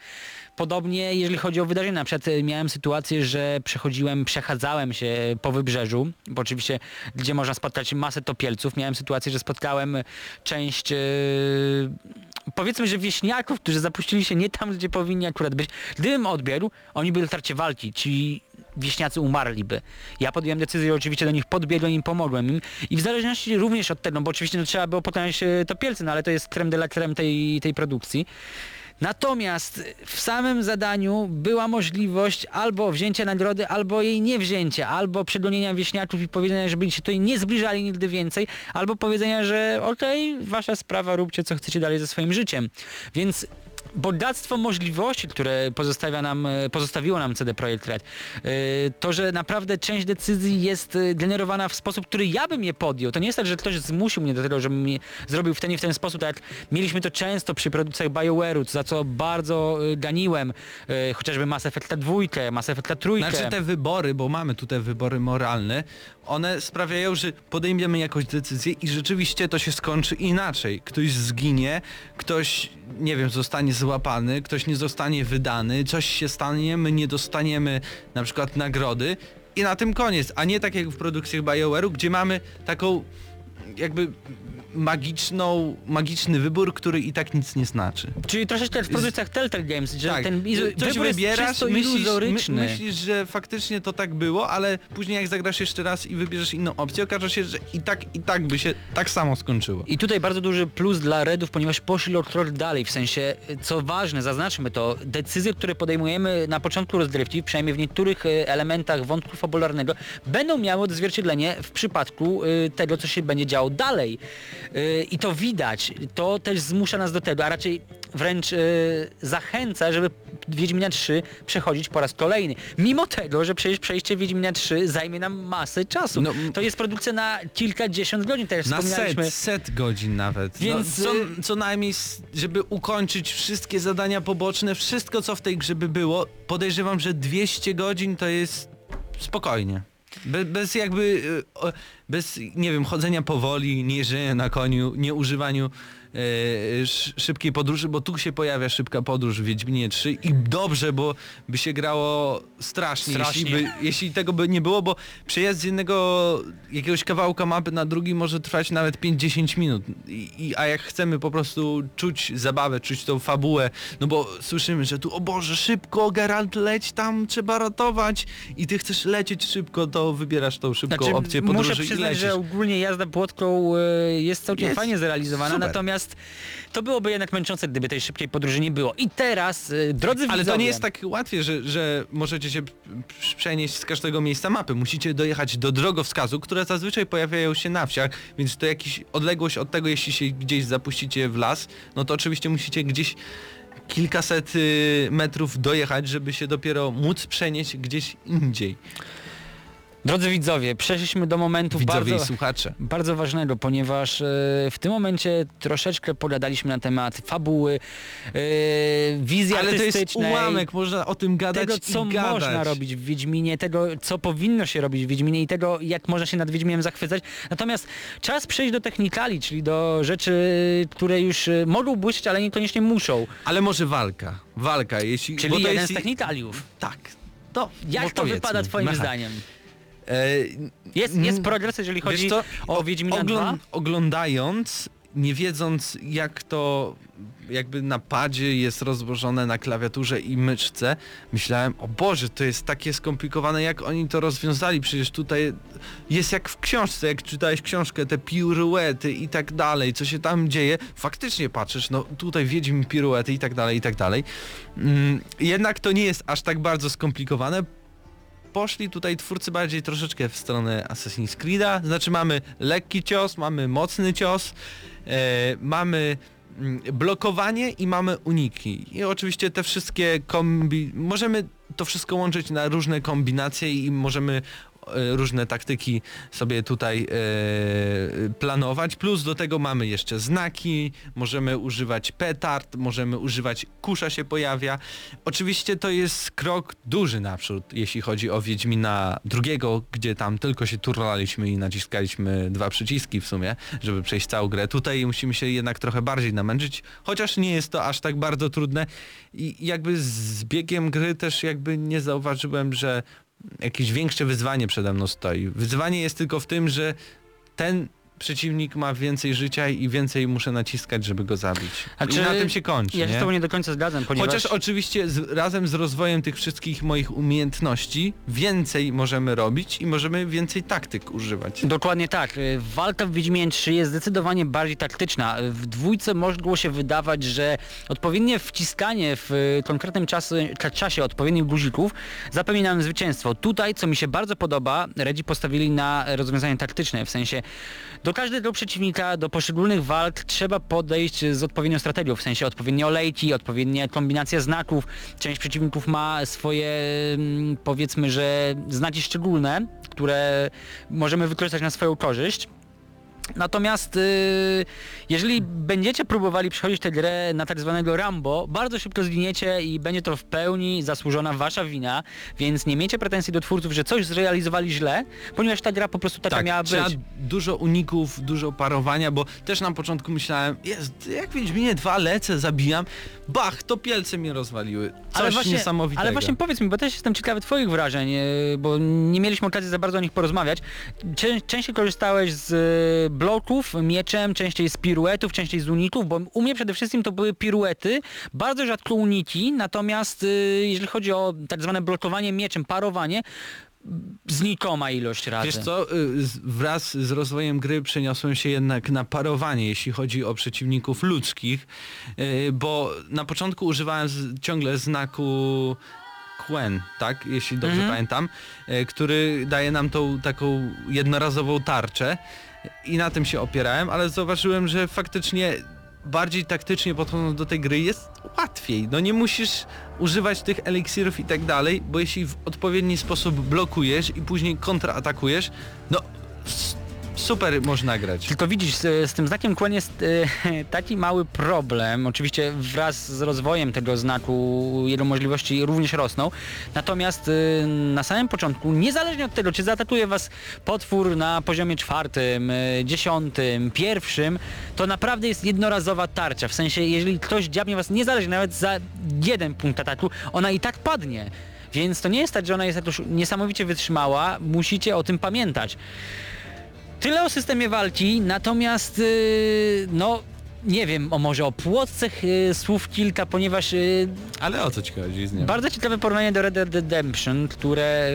Podobnie jeżeli chodzi o wydarzenia, na przykład y, miałem sytuację, że przechodziłem, przechadzałem się po wybrzeżu, bo oczywiście gdzie można spotkać masę topielców, miałem sytuację, że spotkałem część powiedzmy, że wieśniaków, którzy zapuścili się nie tam, gdzie powinni akurat być. Gdybym odbiegł, oni byli w trakcie walki, ci wieśniacy umarliby. Ja podjąłem decyzję, oczywiście do nich podbiegłem im pomogłem im i w zależności również od tego, bo oczywiście no, trzeba było pokonać e, topielcy, no ale to jest creme de la creme tej, tej produkcji. Natomiast w samym zadaniu była możliwość albo wzięcia nagrody, albo jej nie wzięcia, albo przegonienia wieśniaków i powiedzenia, żeby się tutaj nie zbliżali nigdy więcej, albo powiedzenia, że okej, wasza sprawa, róbcie co chcecie dalej ze swoim życiem. Więc bogactwo możliwości, które pozostawia nam, e, pozostawiło nam CD Projekt Red, e, to, że naprawdę część decyzji jest e, generowana w sposób, który ja bym je podjął. To nie jest tak, że ktoś zmusił mnie do tego, żebym zrobił w ten i w ten sposób, tak jak mieliśmy to często przy produkcjach BioWare'u, za co bardzo ganiłem, chociażby Mass Effecta 2, Mass Effecta 3. Znaczy te wybory, bo mamy tutaj wybory moralne, one sprawiają, że podejmiemy jakąś decyzję i rzeczywiście to się skończy inaczej. Ktoś zginie, ktoś, nie wiem, zostanie złapany, ktoś nie zostanie wydany, coś się stanie, my nie dostaniemy na przykład nagrody i na tym koniec, a nie tak jak w produkcjach BioWare'u, gdzie mamy taką jakby magiczną, magiczny wybór, który i tak nic nie znaczy. Czyli troszeczkę w produkcjach Telltale Games, że Tak, ten izo- coś wybór jest wybierasz, czysto myślisz, my, iluzoryczny. myślisz, że faktycznie to tak było, ale później jak zagrasz jeszcze raz i wybierzesz inną opcję, okaże się, że i tak, i tak by się tak samo skończyło. I tutaj bardzo duży plus dla Redów, ponieważ poszli o krok dalej, w sensie, co ważne, zaznaczmy to, decyzje, które podejmujemy na początku rozgrywki, przynajmniej w niektórych e, elementach wątku fabularnego, będą miały odzwierciedlenie w przypadku e, tego, co się będzie działo dalej. E, I to widać, to też zmusza nas do tego, a raczej wręcz e, zachęca, żeby Wiedźmina 3 przechodzić po raz kolejny. Mimo tego, że przecież przejście Wiedźmina 3 zajmie nam masę czasu. No, to jest produkcja na kilkadziesiąt godzin, tak jak Na wspominaliśmy. set, set godzin nawet. Więc, no, co, y- co najmniej, żeby ukończyć wszystkie zadania poboczne, wszystko co w tej grze by było, podejrzewam, że 200 godzin to jest spokojnie. Be, bez jakby, o, bez, nie wiem, chodzenia powoli, nie jeżdżenia na koniu, nie używaniu e, szybkiej podróży, bo tu się pojawia szybka podróż w Wiedźminie 3 i dobrze, bo by się grało strasznie, Strasznie. Jeśli, by, jeśli tego by nie było, bo przejazd z jednego jakiegoś kawałka mapy na drugi może trwać nawet 5-10 minut. I, i, a jak chcemy po prostu czuć zabawę, czuć tą fabułę, no bo słyszymy, że tu o Boże, szybko, Geralt leć tam, trzeba ratować i ty chcesz lecieć szybko, to wybierasz tą szybką Znaczy, opcję muszę podróży i przyznać, że ogólnie jazda płotką y, jest całkiem Jest fajnie zrealizowana, super. natomiast to byłoby jednak męczące, gdyby tej szybkiej podróży nie było. I teraz, y, drodzy Ale widzowie, to nie jest tak łatwie, że, że możecie się przenieść z każdego miejsca mapy. Musicie dojechać do drogowskazu, które zazwyczaj pojawiają się na wsiach, więc to jakiś odległość od tego, jeśli się gdzieś zapuścicie w las, no to oczywiście musicie gdzieś kilkaset y, metrów dojechać, żeby się dopiero móc przenieść gdzieś indziej. Drodzy widzowie, przeszliśmy do momentu Widzowie bardzo... bardzo ważnego, ponieważ e, w tym momencie troszeczkę pogadaliśmy na temat fabuły, e, wizji Ale to jest ułamek, można o tym gadać tego, co gadać. można robić w Wiedźminie, tego, co powinno się robić w Wiedźminie i tego, jak można się nad Wiedźminem zachwycać. Natomiast czas przejść do technikali, czyli do rzeczy, które już e, mogą błyszczeć, ale niekoniecznie muszą. Ale może walka. Walka, jeśli... Czyli jeden jest... z technikaliów. Tak. To, Jak to wypada twoim Aha. zdaniem? E, Jest, jest progres, jeżeli chodzi co, o Wiedźmina 2? ogląd- Oglądając, nie wiedząc jak to jakby na padzie jest rozłożone na klawiaturze i myszce, myślałem, o Boże, to jest takie skomplikowane, jak oni to rozwiązali, przecież tutaj jest jak w książce, jak czytałeś książkę, te piruety i tak dalej, co się tam dzieje, faktycznie patrzysz, no tutaj wiedźmy piruety i tak dalej, i tak dalej. Mm, jednak to nie jest aż tak bardzo skomplikowane, poszli tutaj twórcy bardziej troszeczkę w stronę Assassin's Creed'a, znaczy mamy lekki cios, mamy mocny cios, e, mamy mm, blokowanie i mamy uniki. I oczywiście te wszystkie kombi... Możemy to wszystko łączyć na różne kombinacje i możemy różne taktyki sobie tutaj e, planować. Plus do tego mamy jeszcze znaki, możemy używać petard, możemy używać kusza się pojawia. Oczywiście to jest krok duży naprzód, jeśli chodzi o Wiedźmina drugiego, gdzie tam tylko się turlaliśmy i naciskaliśmy dwa przyciski w sumie, żeby przejść całą grę. Tutaj musimy się jednak trochę bardziej namęczyć, chociaż nie jest to aż tak bardzo trudne i jakby z biegiem gry też jakby nie zauważyłem, że jakieś większe wyzwanie przede mną stoi. Wyzwanie jest tylko w tym, że ten przeciwnik ma więcej życia i więcej muszę naciskać, żeby go zabić. A I czy- na tym się kończy. Ja się nie? z tobą nie do końca zgadzam, ponieważ... Chociaż oczywiście z, razem z rozwojem tych wszystkich moich umiejętności więcej możemy robić i możemy więcej taktyk używać. Dokładnie tak. Y, Walka w Wiedźminie 3 jest zdecydowanie bardziej taktyczna. W dwójce mogło się wydawać, że odpowiednie wciskanie w y, konkretnym czasie, cza- czasie odpowiednich guzików zapewni nam zwycięstwo. Tutaj, co mi się bardzo podoba, Redzi postawili na rozwiązanie taktyczne, w sensie do każdego przeciwnika, do poszczególnych walk trzeba podejść z odpowiednią strategią, w sensie odpowiednie olejki, odpowiednie kombinacje znaków. Część przeciwników ma swoje, mm, powiedzmy, że znaki szczególne, które możemy wykorzystać na swoją korzyść. Natomiast y, jeżeli będziecie próbowali przechodzić tę grę na tak zwanego Rambo, bardzo szybko zginiecie i będzie to w pełni zasłużona wasza wina, więc nie miejcie pretensji do twórców, że coś zrealizowali źle, ponieważ ta gra po prostu taka miała być. dużo uników, dużo parowania, bo też na początku myślałem, jest, jak Wiedźminie dwa lecę, zabijam, bach, to pielce mnie rozwaliły. Coś niesamowitego. ale właśnie powiedz mi, bo też jestem ciekawy twoich wrażeń, e, bo nie mieliśmy okazji za bardzo o nich porozmawiać. Czę, częściej korzystałeś z e, bloków mieczem, częściej z piruetów, częściej z uników, bo u mnie przede wszystkim to były piruety, bardzo rzadko uniki, natomiast e, jeżeli chodzi o tak zwane blokowanie mieczem, parowanie, znikoma ilość razy. Wiesz co, y, wraz z rozwojem gry przeniosłem się jednak na parowanie, jeśli chodzi o przeciwników ludzkich, y, bo na początku używałem ciągle znaku Quen, tak, jeśli dobrze Mhm. pamiętam, y, który daje nam tą taką jednorazową tarczę i na tym się opierałem, ale zauważyłem, że faktycznie bardziej taktycznie podchodząc do tej gry jest łatwiej. No nie musisz używać tych eliksirów i tak dalej, bo jeśli w odpowiedni sposób blokujesz i później kontraatakujesz, no super można grać. Tylko widzisz, z, z tym znakiem Quen jest e, taki mały problem. Oczywiście wraz z rozwojem tego znaku jego możliwości również rosną. Natomiast e, na samym początku, niezależnie od tego, czy zaatakuje was potwór na poziomie czwartym, e, dziesiątym, pierwszym, to naprawdę jest jednorazowa tarcza. W sensie, jeżeli ktoś dziabnie was niezależnie nawet za jeden punkt ataku, ona i tak padnie. Więc to nie jest tak, że ona jest jakoś niesamowicie wytrzymała. Musicie o tym pamiętać. Tyle o systemie walki, natomiast yy, no nie wiem, o może o płotcach yy, słów kilka, ponieważ yy, Ale o co ci chodzi z nią? bardzo ciekawe porównanie do Red Dead Redemption, które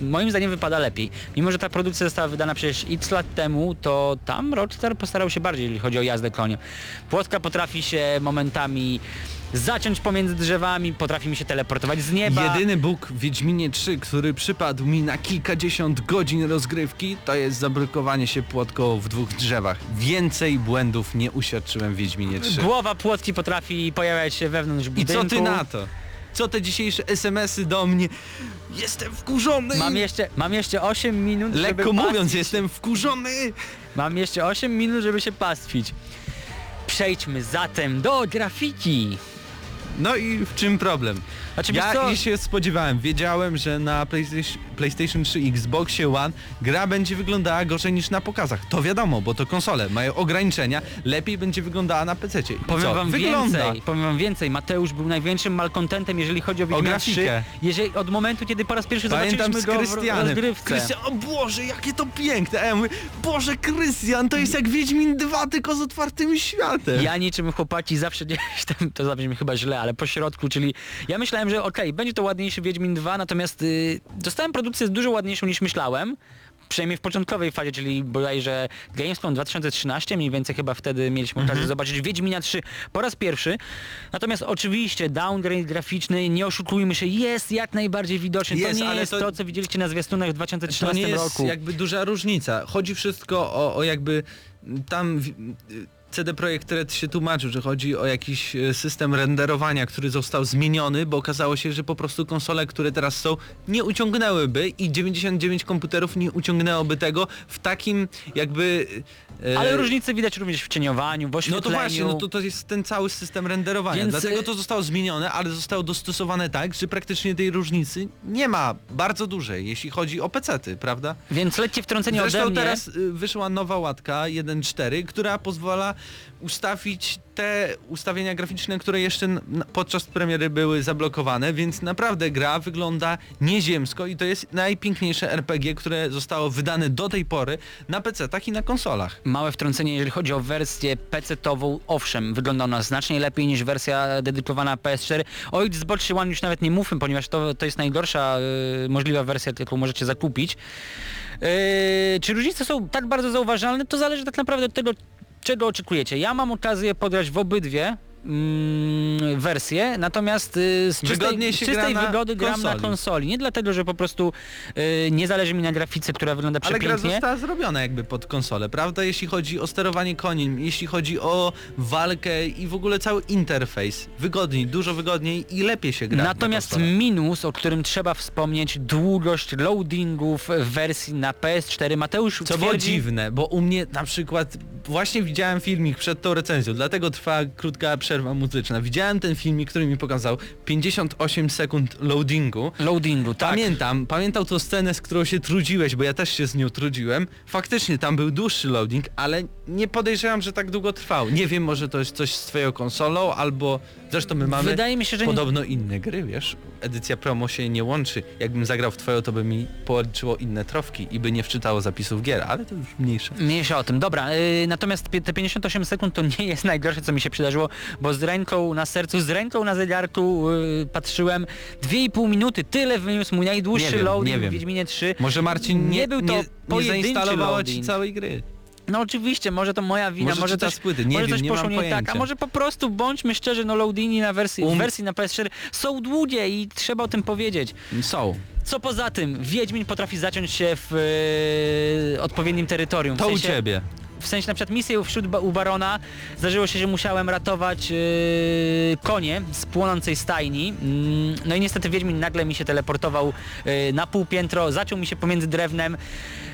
yy, moim zdaniem wypada lepiej. Mimo, że ta produkcja została wydana przecież x lat temu, to tam Rockstar postarał się bardziej, jeżeli chodzi o jazdę koniem. Płotka potrafi się momentami zaciąć pomiędzy drzewami, potrafi mi się teleportować z nieba. Jedyny Bóg w Wiedźminie 3, który przypadł mi na kilkadziesiąt godzin rozgrywki, to jest zablokowanie się płotką w dwóch drzewach. Więcej błędów nie uświadczyłem w Wiedźminie 3. Głowa płotki potrafi pojawiać się wewnątrz I budynku. co ty na to? Co te dzisiejsze SMS-y do mnie? Jestem wkurzony! Mam jeszcze, mam jeszcze 8 minut, żeby Lekko mówiąc, pastwić. jestem wkurzony! Mam jeszcze 8 minut, żeby się pastwić. Przejdźmy zatem do grafiki. No i w czym problem? Znaczy, ja co? się spodziewałem, wiedziałem, że na PlayStation, PlayStation 3 i Xboxie One gra będzie wyglądała gorzej niż na pokazach. To wiadomo, bo to konsole, mają ograniczenia, lepiej będzie wyglądała na PC. Powiem co? wam Wygląda. więcej, powiem wam więcej. Mateusz był największym malkontentem, jeżeli chodzi o Wiedźmina 3. grafikę. Jeżeli od momentu, kiedy po raz pierwszy Pamiętam zobaczyliśmy z go w rozgrywce. Krystian, o Boże, jakie to piękne! A ja mówię, Boże, Krystian, to jest jak Wiedźmin 2, tylko z otwartym światem. Ja niczym chłopaki zawsze gdzieś tam, to zabrzmi chyba źle, ale po środku, czyli ja myślałem, że okej, będzie to ładniejszy Wiedźmin 2, natomiast y, dostałem produkcję dużo ładniejszą niż myślałem. Przynajmniej w początkowej fazie, czyli bodajże Gamescom 2013, mniej więcej chyba wtedy mieliśmy okazję zobaczyć Wiedźmina 3 po raz pierwszy. Natomiast oczywiście downgrade graficzny, nie oszukujmy się, jest jak najbardziej widoczny. Jest, to nie ale jest to- to, co widzieliście na zwiastunach w To 2013 nie jest roku. jakby duża różnica. Chodzi wszystko o, o jakby tam w- CD Projekt Red się tłumaczył, że chodzi o jakiś e, system renderowania, który został zmieniony, bo okazało się, że po prostu konsole, które teraz są, nie uciągnęłyby i 99 komputerów nie uciągnęłoby tego w takim jakby... e, Ale różnice widać również w cieniowaniu, w No oświetleniu. to właśnie, no to, to jest ten cały system renderowania. Więc, Dlatego y- to zostało zmienione, ale zostało dostosowane tak, że praktycznie tej różnicy nie ma bardzo dużej, jeśli chodzi o pecety, prawda? Więc lekkie wtrącenie ode Zresztą mnie. teraz y, wyszła nowa łatka 1.4, która pozwala ustawić te ustawienia graficzne, które jeszcze podczas premiery były zablokowane, więc naprawdę gra wygląda nieziemsko i to jest najpiękniejsze RPG, które zostało wydane do tej pory na PC-tach i na konsolach. Małe wtrącenie, jeżeli chodzi o wersję PC-tową, owszem, wygląda ona znacznie lepiej niż wersja dedykowana PS4. O Xbox One już nawet nie mówmy, ponieważ to, to jest najgorsza y, możliwa wersja, jaką możecie zakupić. Y, czy różnice są tak bardzo zauważalne? To zależy tak naprawdę od tego, czego oczekujecie. Ja mam okazję podrać w obydwie mm, wersje, natomiast y, z czystej, się czystej gra wygody gram na konsoli. konsoli. Nie dlatego, że po prostu y, nie zależy mi na grafice, która wygląda Ale gra przepięknie. została zrobiona jakby pod konsolę, prawda? Jeśli chodzi o sterowanie koniem, jeśli chodzi o walkę i w ogóle cały interfejs. Wygodniej, dużo wygodniej i lepiej się gra. Natomiast na minus, o którym trzeba wspomnieć, długość loadingów w wersji na PS4. Mateusz Co było twierdzi, dziwne, bo u mnie na przykład właśnie widziałem filmik przed tą recenzją, dlatego trwa krótka przerwa muzyczna. Widziałem ten filmik, który mi pokazał 58 sekund loadingu. Loadingu, tak. Pamiętam, pamiętał tą scenę, z którą się trudziłeś, bo ja też się z nią trudziłem. Faktycznie tam był dłuższy loading, ale nie podejrzewam, że tak długo trwał. Nie wiem, może to jest coś z twoją konsolą, albo zresztą my mamy Wydaje mi się, że podobno inne gry, wiesz? Edycja promo się nie łączy. Jakbym zagrał w twoją, to by mi policzyło inne trofki i by nie wczytało zapisów gier, ale to już mniejsze. Mniejsza o tym. Dobra, yy, natomiast te 58 sekund to nie jest najgorsze, co mi się przydarzyło, bo z ręką na sercu, z ręką na zegarku yy, patrzyłem 2,5 minuty. Tyle wyniósł mój najdłuższy Nie wiem, loading nie wiem. w Wiedźminie 3. Może Marcin nie, Nie był to nie, nie pojedynczy zainstalowała ci loading. całej gry. No oczywiście, może to moja wina, Może może, coś, płyty, nie może wiem, coś nie poszło mam nie tak, a może po prostu bądźmy szczerzy, no loadingi na wersji, Um- wersji na PS4 są długie i trzeba o tym powiedzieć. Są. Co poza tym, Wiedźmin potrafi zaciąć się w e, odpowiednim terytorium. To w u sensie, ciebie. W sensie na przykład misję wśród ba- u Barona zdarzyło się, że musiałem ratować e, konie z płonącej stajni. Mm, No i niestety Wiedźmin nagle mi się teleportował e, na półpiętro, zaciął mi się pomiędzy drewnem.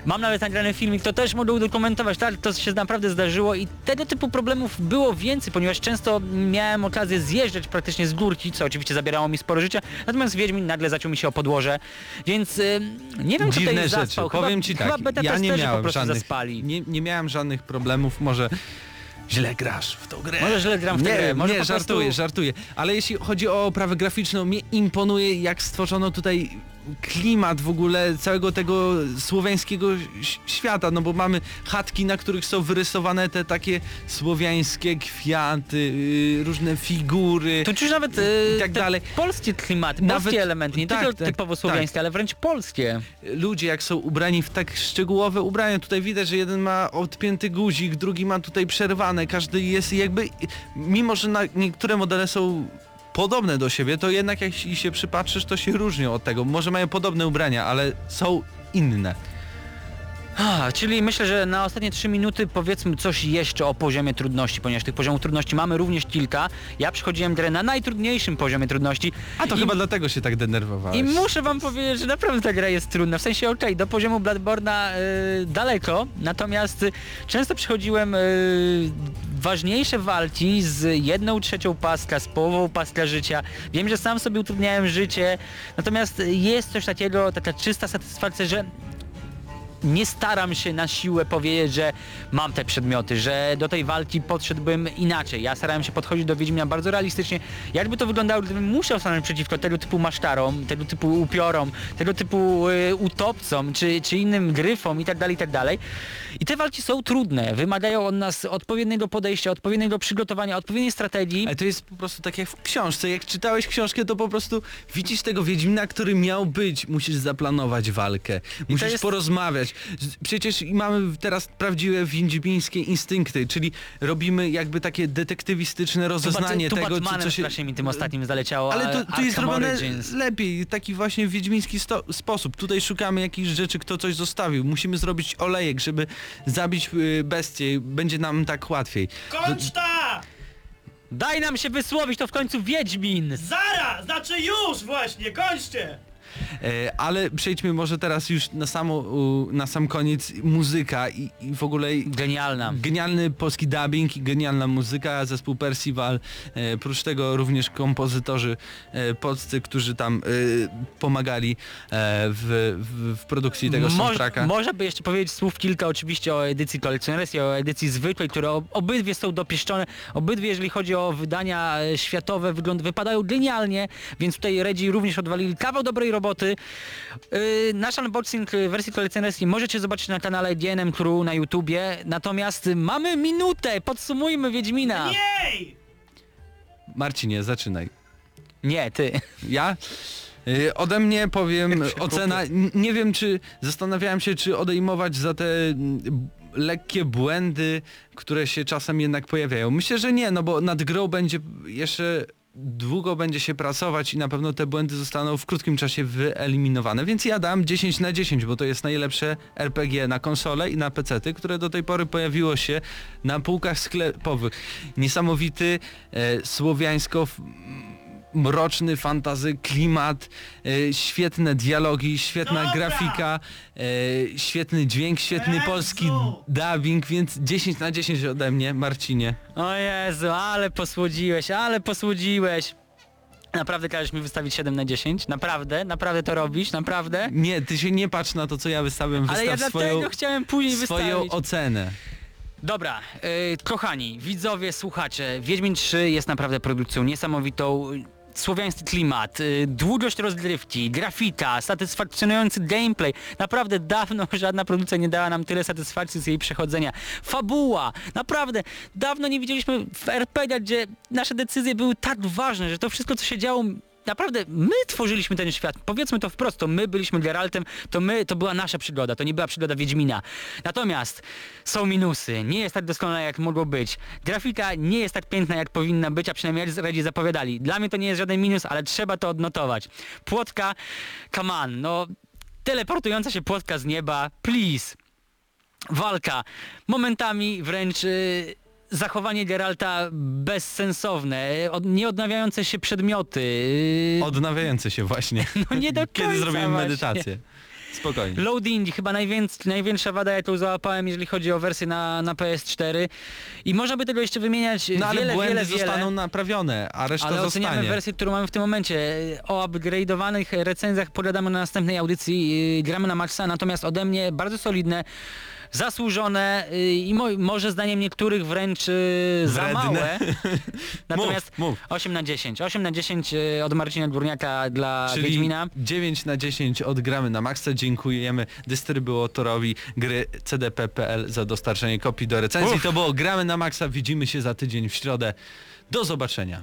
Mam nawet nagrany filmik, to też mogę udokumentować, tak, to się naprawdę zdarzyło i tego typu problemów było więcej, ponieważ często miałem okazję zjeżdżać praktycznie z górki, co oczywiście zabierało mi sporo życia, natomiast Wiedźmin nagle zaciął mi się o podłoże, więc y, nie wiem, kto Dziwne tutaj rzeczy. zaspał. Powiem chyba, ci tak, chyba beta ja nie po miałem prostu żadnych, zaspali. nie, nie miałem żadnych problemów, może źle grasz w tą grę. Może źle gram w tę nie, grę, może nie, po prostu- żartuję, żartuję. Ale jeśli chodzi o oprawę graficzną, mnie imponuje jak stworzono tutaj klimat w ogóle całego tego słowiańskiego świata, no bo mamy chatki, na których są wyrysowane te takie słowiańskie kwiaty, yy, różne figury. Tu czuć nawet y, I tak te dalej. polskie klimaty, Nawet- polskie elementy, nie tak, tylko tak, typowo tak. słowiańskie, ale wręcz polskie. ludzie jak są ubrani w tak szczegółowe ubrania, tutaj widać, że jeden ma odpięty guzik, drugi ma tutaj przerwane, każdy jest jakby, mimo że na niektóre modele są podobne do siebie, to jednak jak się przypatrzysz, to się różnią od tego. Może mają podobne ubrania, ale są inne. A, czyli myślę, że na ostatnie 3 minuty powiedzmy coś jeszcze o poziomie trudności, ponieważ tych poziomów trudności mamy również kilka. Ja przychodziłem grę na najtrudniejszym poziomie trudności. A to I- chyba dlatego się tak denerwowałeś. I muszę wam powiedzieć, że naprawdę ta gra jest trudna. W sensie okej, do poziomu Bloodborne'a y, daleko, natomiast często przychodziłem y, ważniejsze walki z jedną trzecią paska, z połową paska życia. Wiem, że sam sobie utrudniałem życie, natomiast jest coś takiego, taka czysta satysfakcja, że nie staram się na siłę powiedzieć, że mam te przedmioty, że do tej walki podszedłbym inaczej. Ja starałem się podchodzić do Wiedźmina bardzo realistycznie. Jakby to wyglądało, gdybym musiał stanąć przeciwko tego typu masztarom, tego typu upiorom, tego typu y, utopcom, czy, czy innym gryfom i tak dalej, i tak dalej. I te walki są trudne, wymagają od nas odpowiedniego podejścia, odpowiedniego przygotowania, odpowiedniej strategii. Ale to jest po prostu tak jak w książce. Jak czytałeś książkę, to po prostu widzisz tego Wiedźmina, który miał być. Musisz zaplanować walkę. Musisz jest- porozmawiać Z- Przecież i mamy teraz prawdziwe więźbińskie instynkty, czyli robimy jakby takie detektywistyczne rozeznanie tu tego, co, co się... strasznie mi tym ostatnim zaleciało, Ale to, to jest Arkham zrobione Origins. lepiej, taki właśnie wiedźmiński sto- sposób. Tutaj szukamy jakichś rzeczy, kto coś zostawił. Musimy zrobić olejek, żeby zabić y, bestię. Będzie nam tak łatwiej. Kończ ta! Daj nam się wysłowić, to w końcu Wiedźmin! Zara! Znaczy już właśnie, kończcie! E, ale przejdźmy może teraz już na, samo, na sam koniec muzyka i, i w ogóle Genialna. genialny polski dubbing i genialna muzyka, zespół Percival, e, prócz tego również kompozytorzy e, polscy, którzy tam pomagali w, w, w produkcji tego Moż- soundtracka. Można by jeszcze powiedzieć słów kilka oczywiście o edycji kolekcjonerskiej, o edycji zwykłej, które ob- obydwie są dopieszczone. Obydwie, jeżeli chodzi o wydania światowe, wygląd wypadają genialnie, więc tutaj Redzi również odwalili kawał dobrej roboty. Yy, nasz unboxing y, wersji kolekcjonerskiej możecie zobaczyć na kanale DNM Crew na YouTubie, natomiast mamy minutę, podsumujmy Wiedźmina. Jej! Marcinie, zaczynaj. Nie, ty. Ja? Y, Ode mnie powiem ocena, nie wiem czy, zastanawiałem się czy odejmować za te lekkie błędy, które się czasem jednak pojawiają. Myślę, że nie, no bo nad grą będzie jeszcze długo będzie się pracować i na pewno te błędy zostaną w krótkim czasie wyeliminowane, więc ja dam 10 na 10, bo to jest najlepsze RPG na konsole i na PC, które do tej pory pojawiło się na półkach sklepowych. Niesamowity e, słowiańsko mroczny fantazy klimat, e, świetne dialogi, świetna Dobra. grafika, e, świetny dźwięk, świetny Jezu. polski dubbing, więc 10 na 10 ode mnie, Marcinie. O Jezu, ale posłodziłeś, ale posłodziłeś. Naprawdę każesz mi wystawić 7 na 10? Naprawdę? Naprawdę to robisz? Naprawdę? Nie, ty się nie patrz na to, co ja wystawiam, Ale ja wystaw dlatego swoją, chciałem później swoją wystawić. ocenę. Dobra, yy, kochani, widzowie, słuchacze, Wiedźmin 3 jest naprawdę produkcją niesamowitą. Słowiański klimat, y, długość rozgrywki, grafika, satysfakcjonujący gameplay. Naprawdę dawno żadna produkcja nie dała nam tyle satysfakcji z jej przechodzenia. Fabuła, naprawdę dawno nie widzieliśmy w RPG, gdzie nasze decyzje były tak ważne, że to wszystko co się działo Naprawdę, my tworzyliśmy ten świat. Powiedzmy to wprost, to my byliśmy Geraltem, to my, to była nasza przygoda, to nie była przygoda Wiedźmina. Natomiast są minusy, nie jest tak doskonała jak mogło być. Grafika nie jest tak piękna jak powinna być, a przynajmniej Redzi zapowiadali. Dla mnie to nie jest żaden minus, ale trzeba to odnotować. Płotka, come on, no teleportująca się płotka z nieba, please. Walka, momentami wręcz... y, Zachowanie Geralta bezsensowne, od, nieodnawiające się przedmioty. Odnawiający się właśnie. no nie do Kiedy końca zrobimy właśnie. medytację. Spokojnie. Loading, chyba najwięc, największa wada jaką załapałem, jeżeli chodzi o wersję na, na PS4. I można by tego jeszcze wymieniać No ale wiele, błędy wiele, wiele. zostaną naprawione, a reszta Ale oceniamy zostanie. wersję, którą mamy w tym momencie. O upgrade'owanych recenzjach pogadamy na następnej audycji. Yy, Gramy na maksa, natomiast ode mnie bardzo solidne, zasłużone yy, i mo może zdaniem niektórych wręcz yy, za Wredne. małe. Natomiast Mów, mów. 8 na 10. 8 na 10 yy, od Marcina Górniaka dla Czyli Wiedźmina. 9 na 10 odgramy na maksa. Dziękujemy dystrybutorowi gry cdp.pl za dostarczenie kopii do recenzji. To było Gramy na maksa. Widzimy się za tydzień w środę. Do zobaczenia.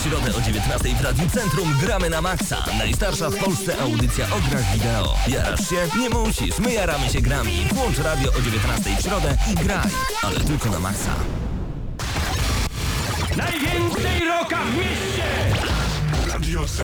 W środę o 19 w Radiu Centrum gramy na maksa. Najstarsza w Polsce audycja o grach wideo. Jarasz się? Nie musisz, my jaramy się grami. Włącz radio o 19 w środę i graj. Ale tylko na maksa. Najwięcej roka w mieście!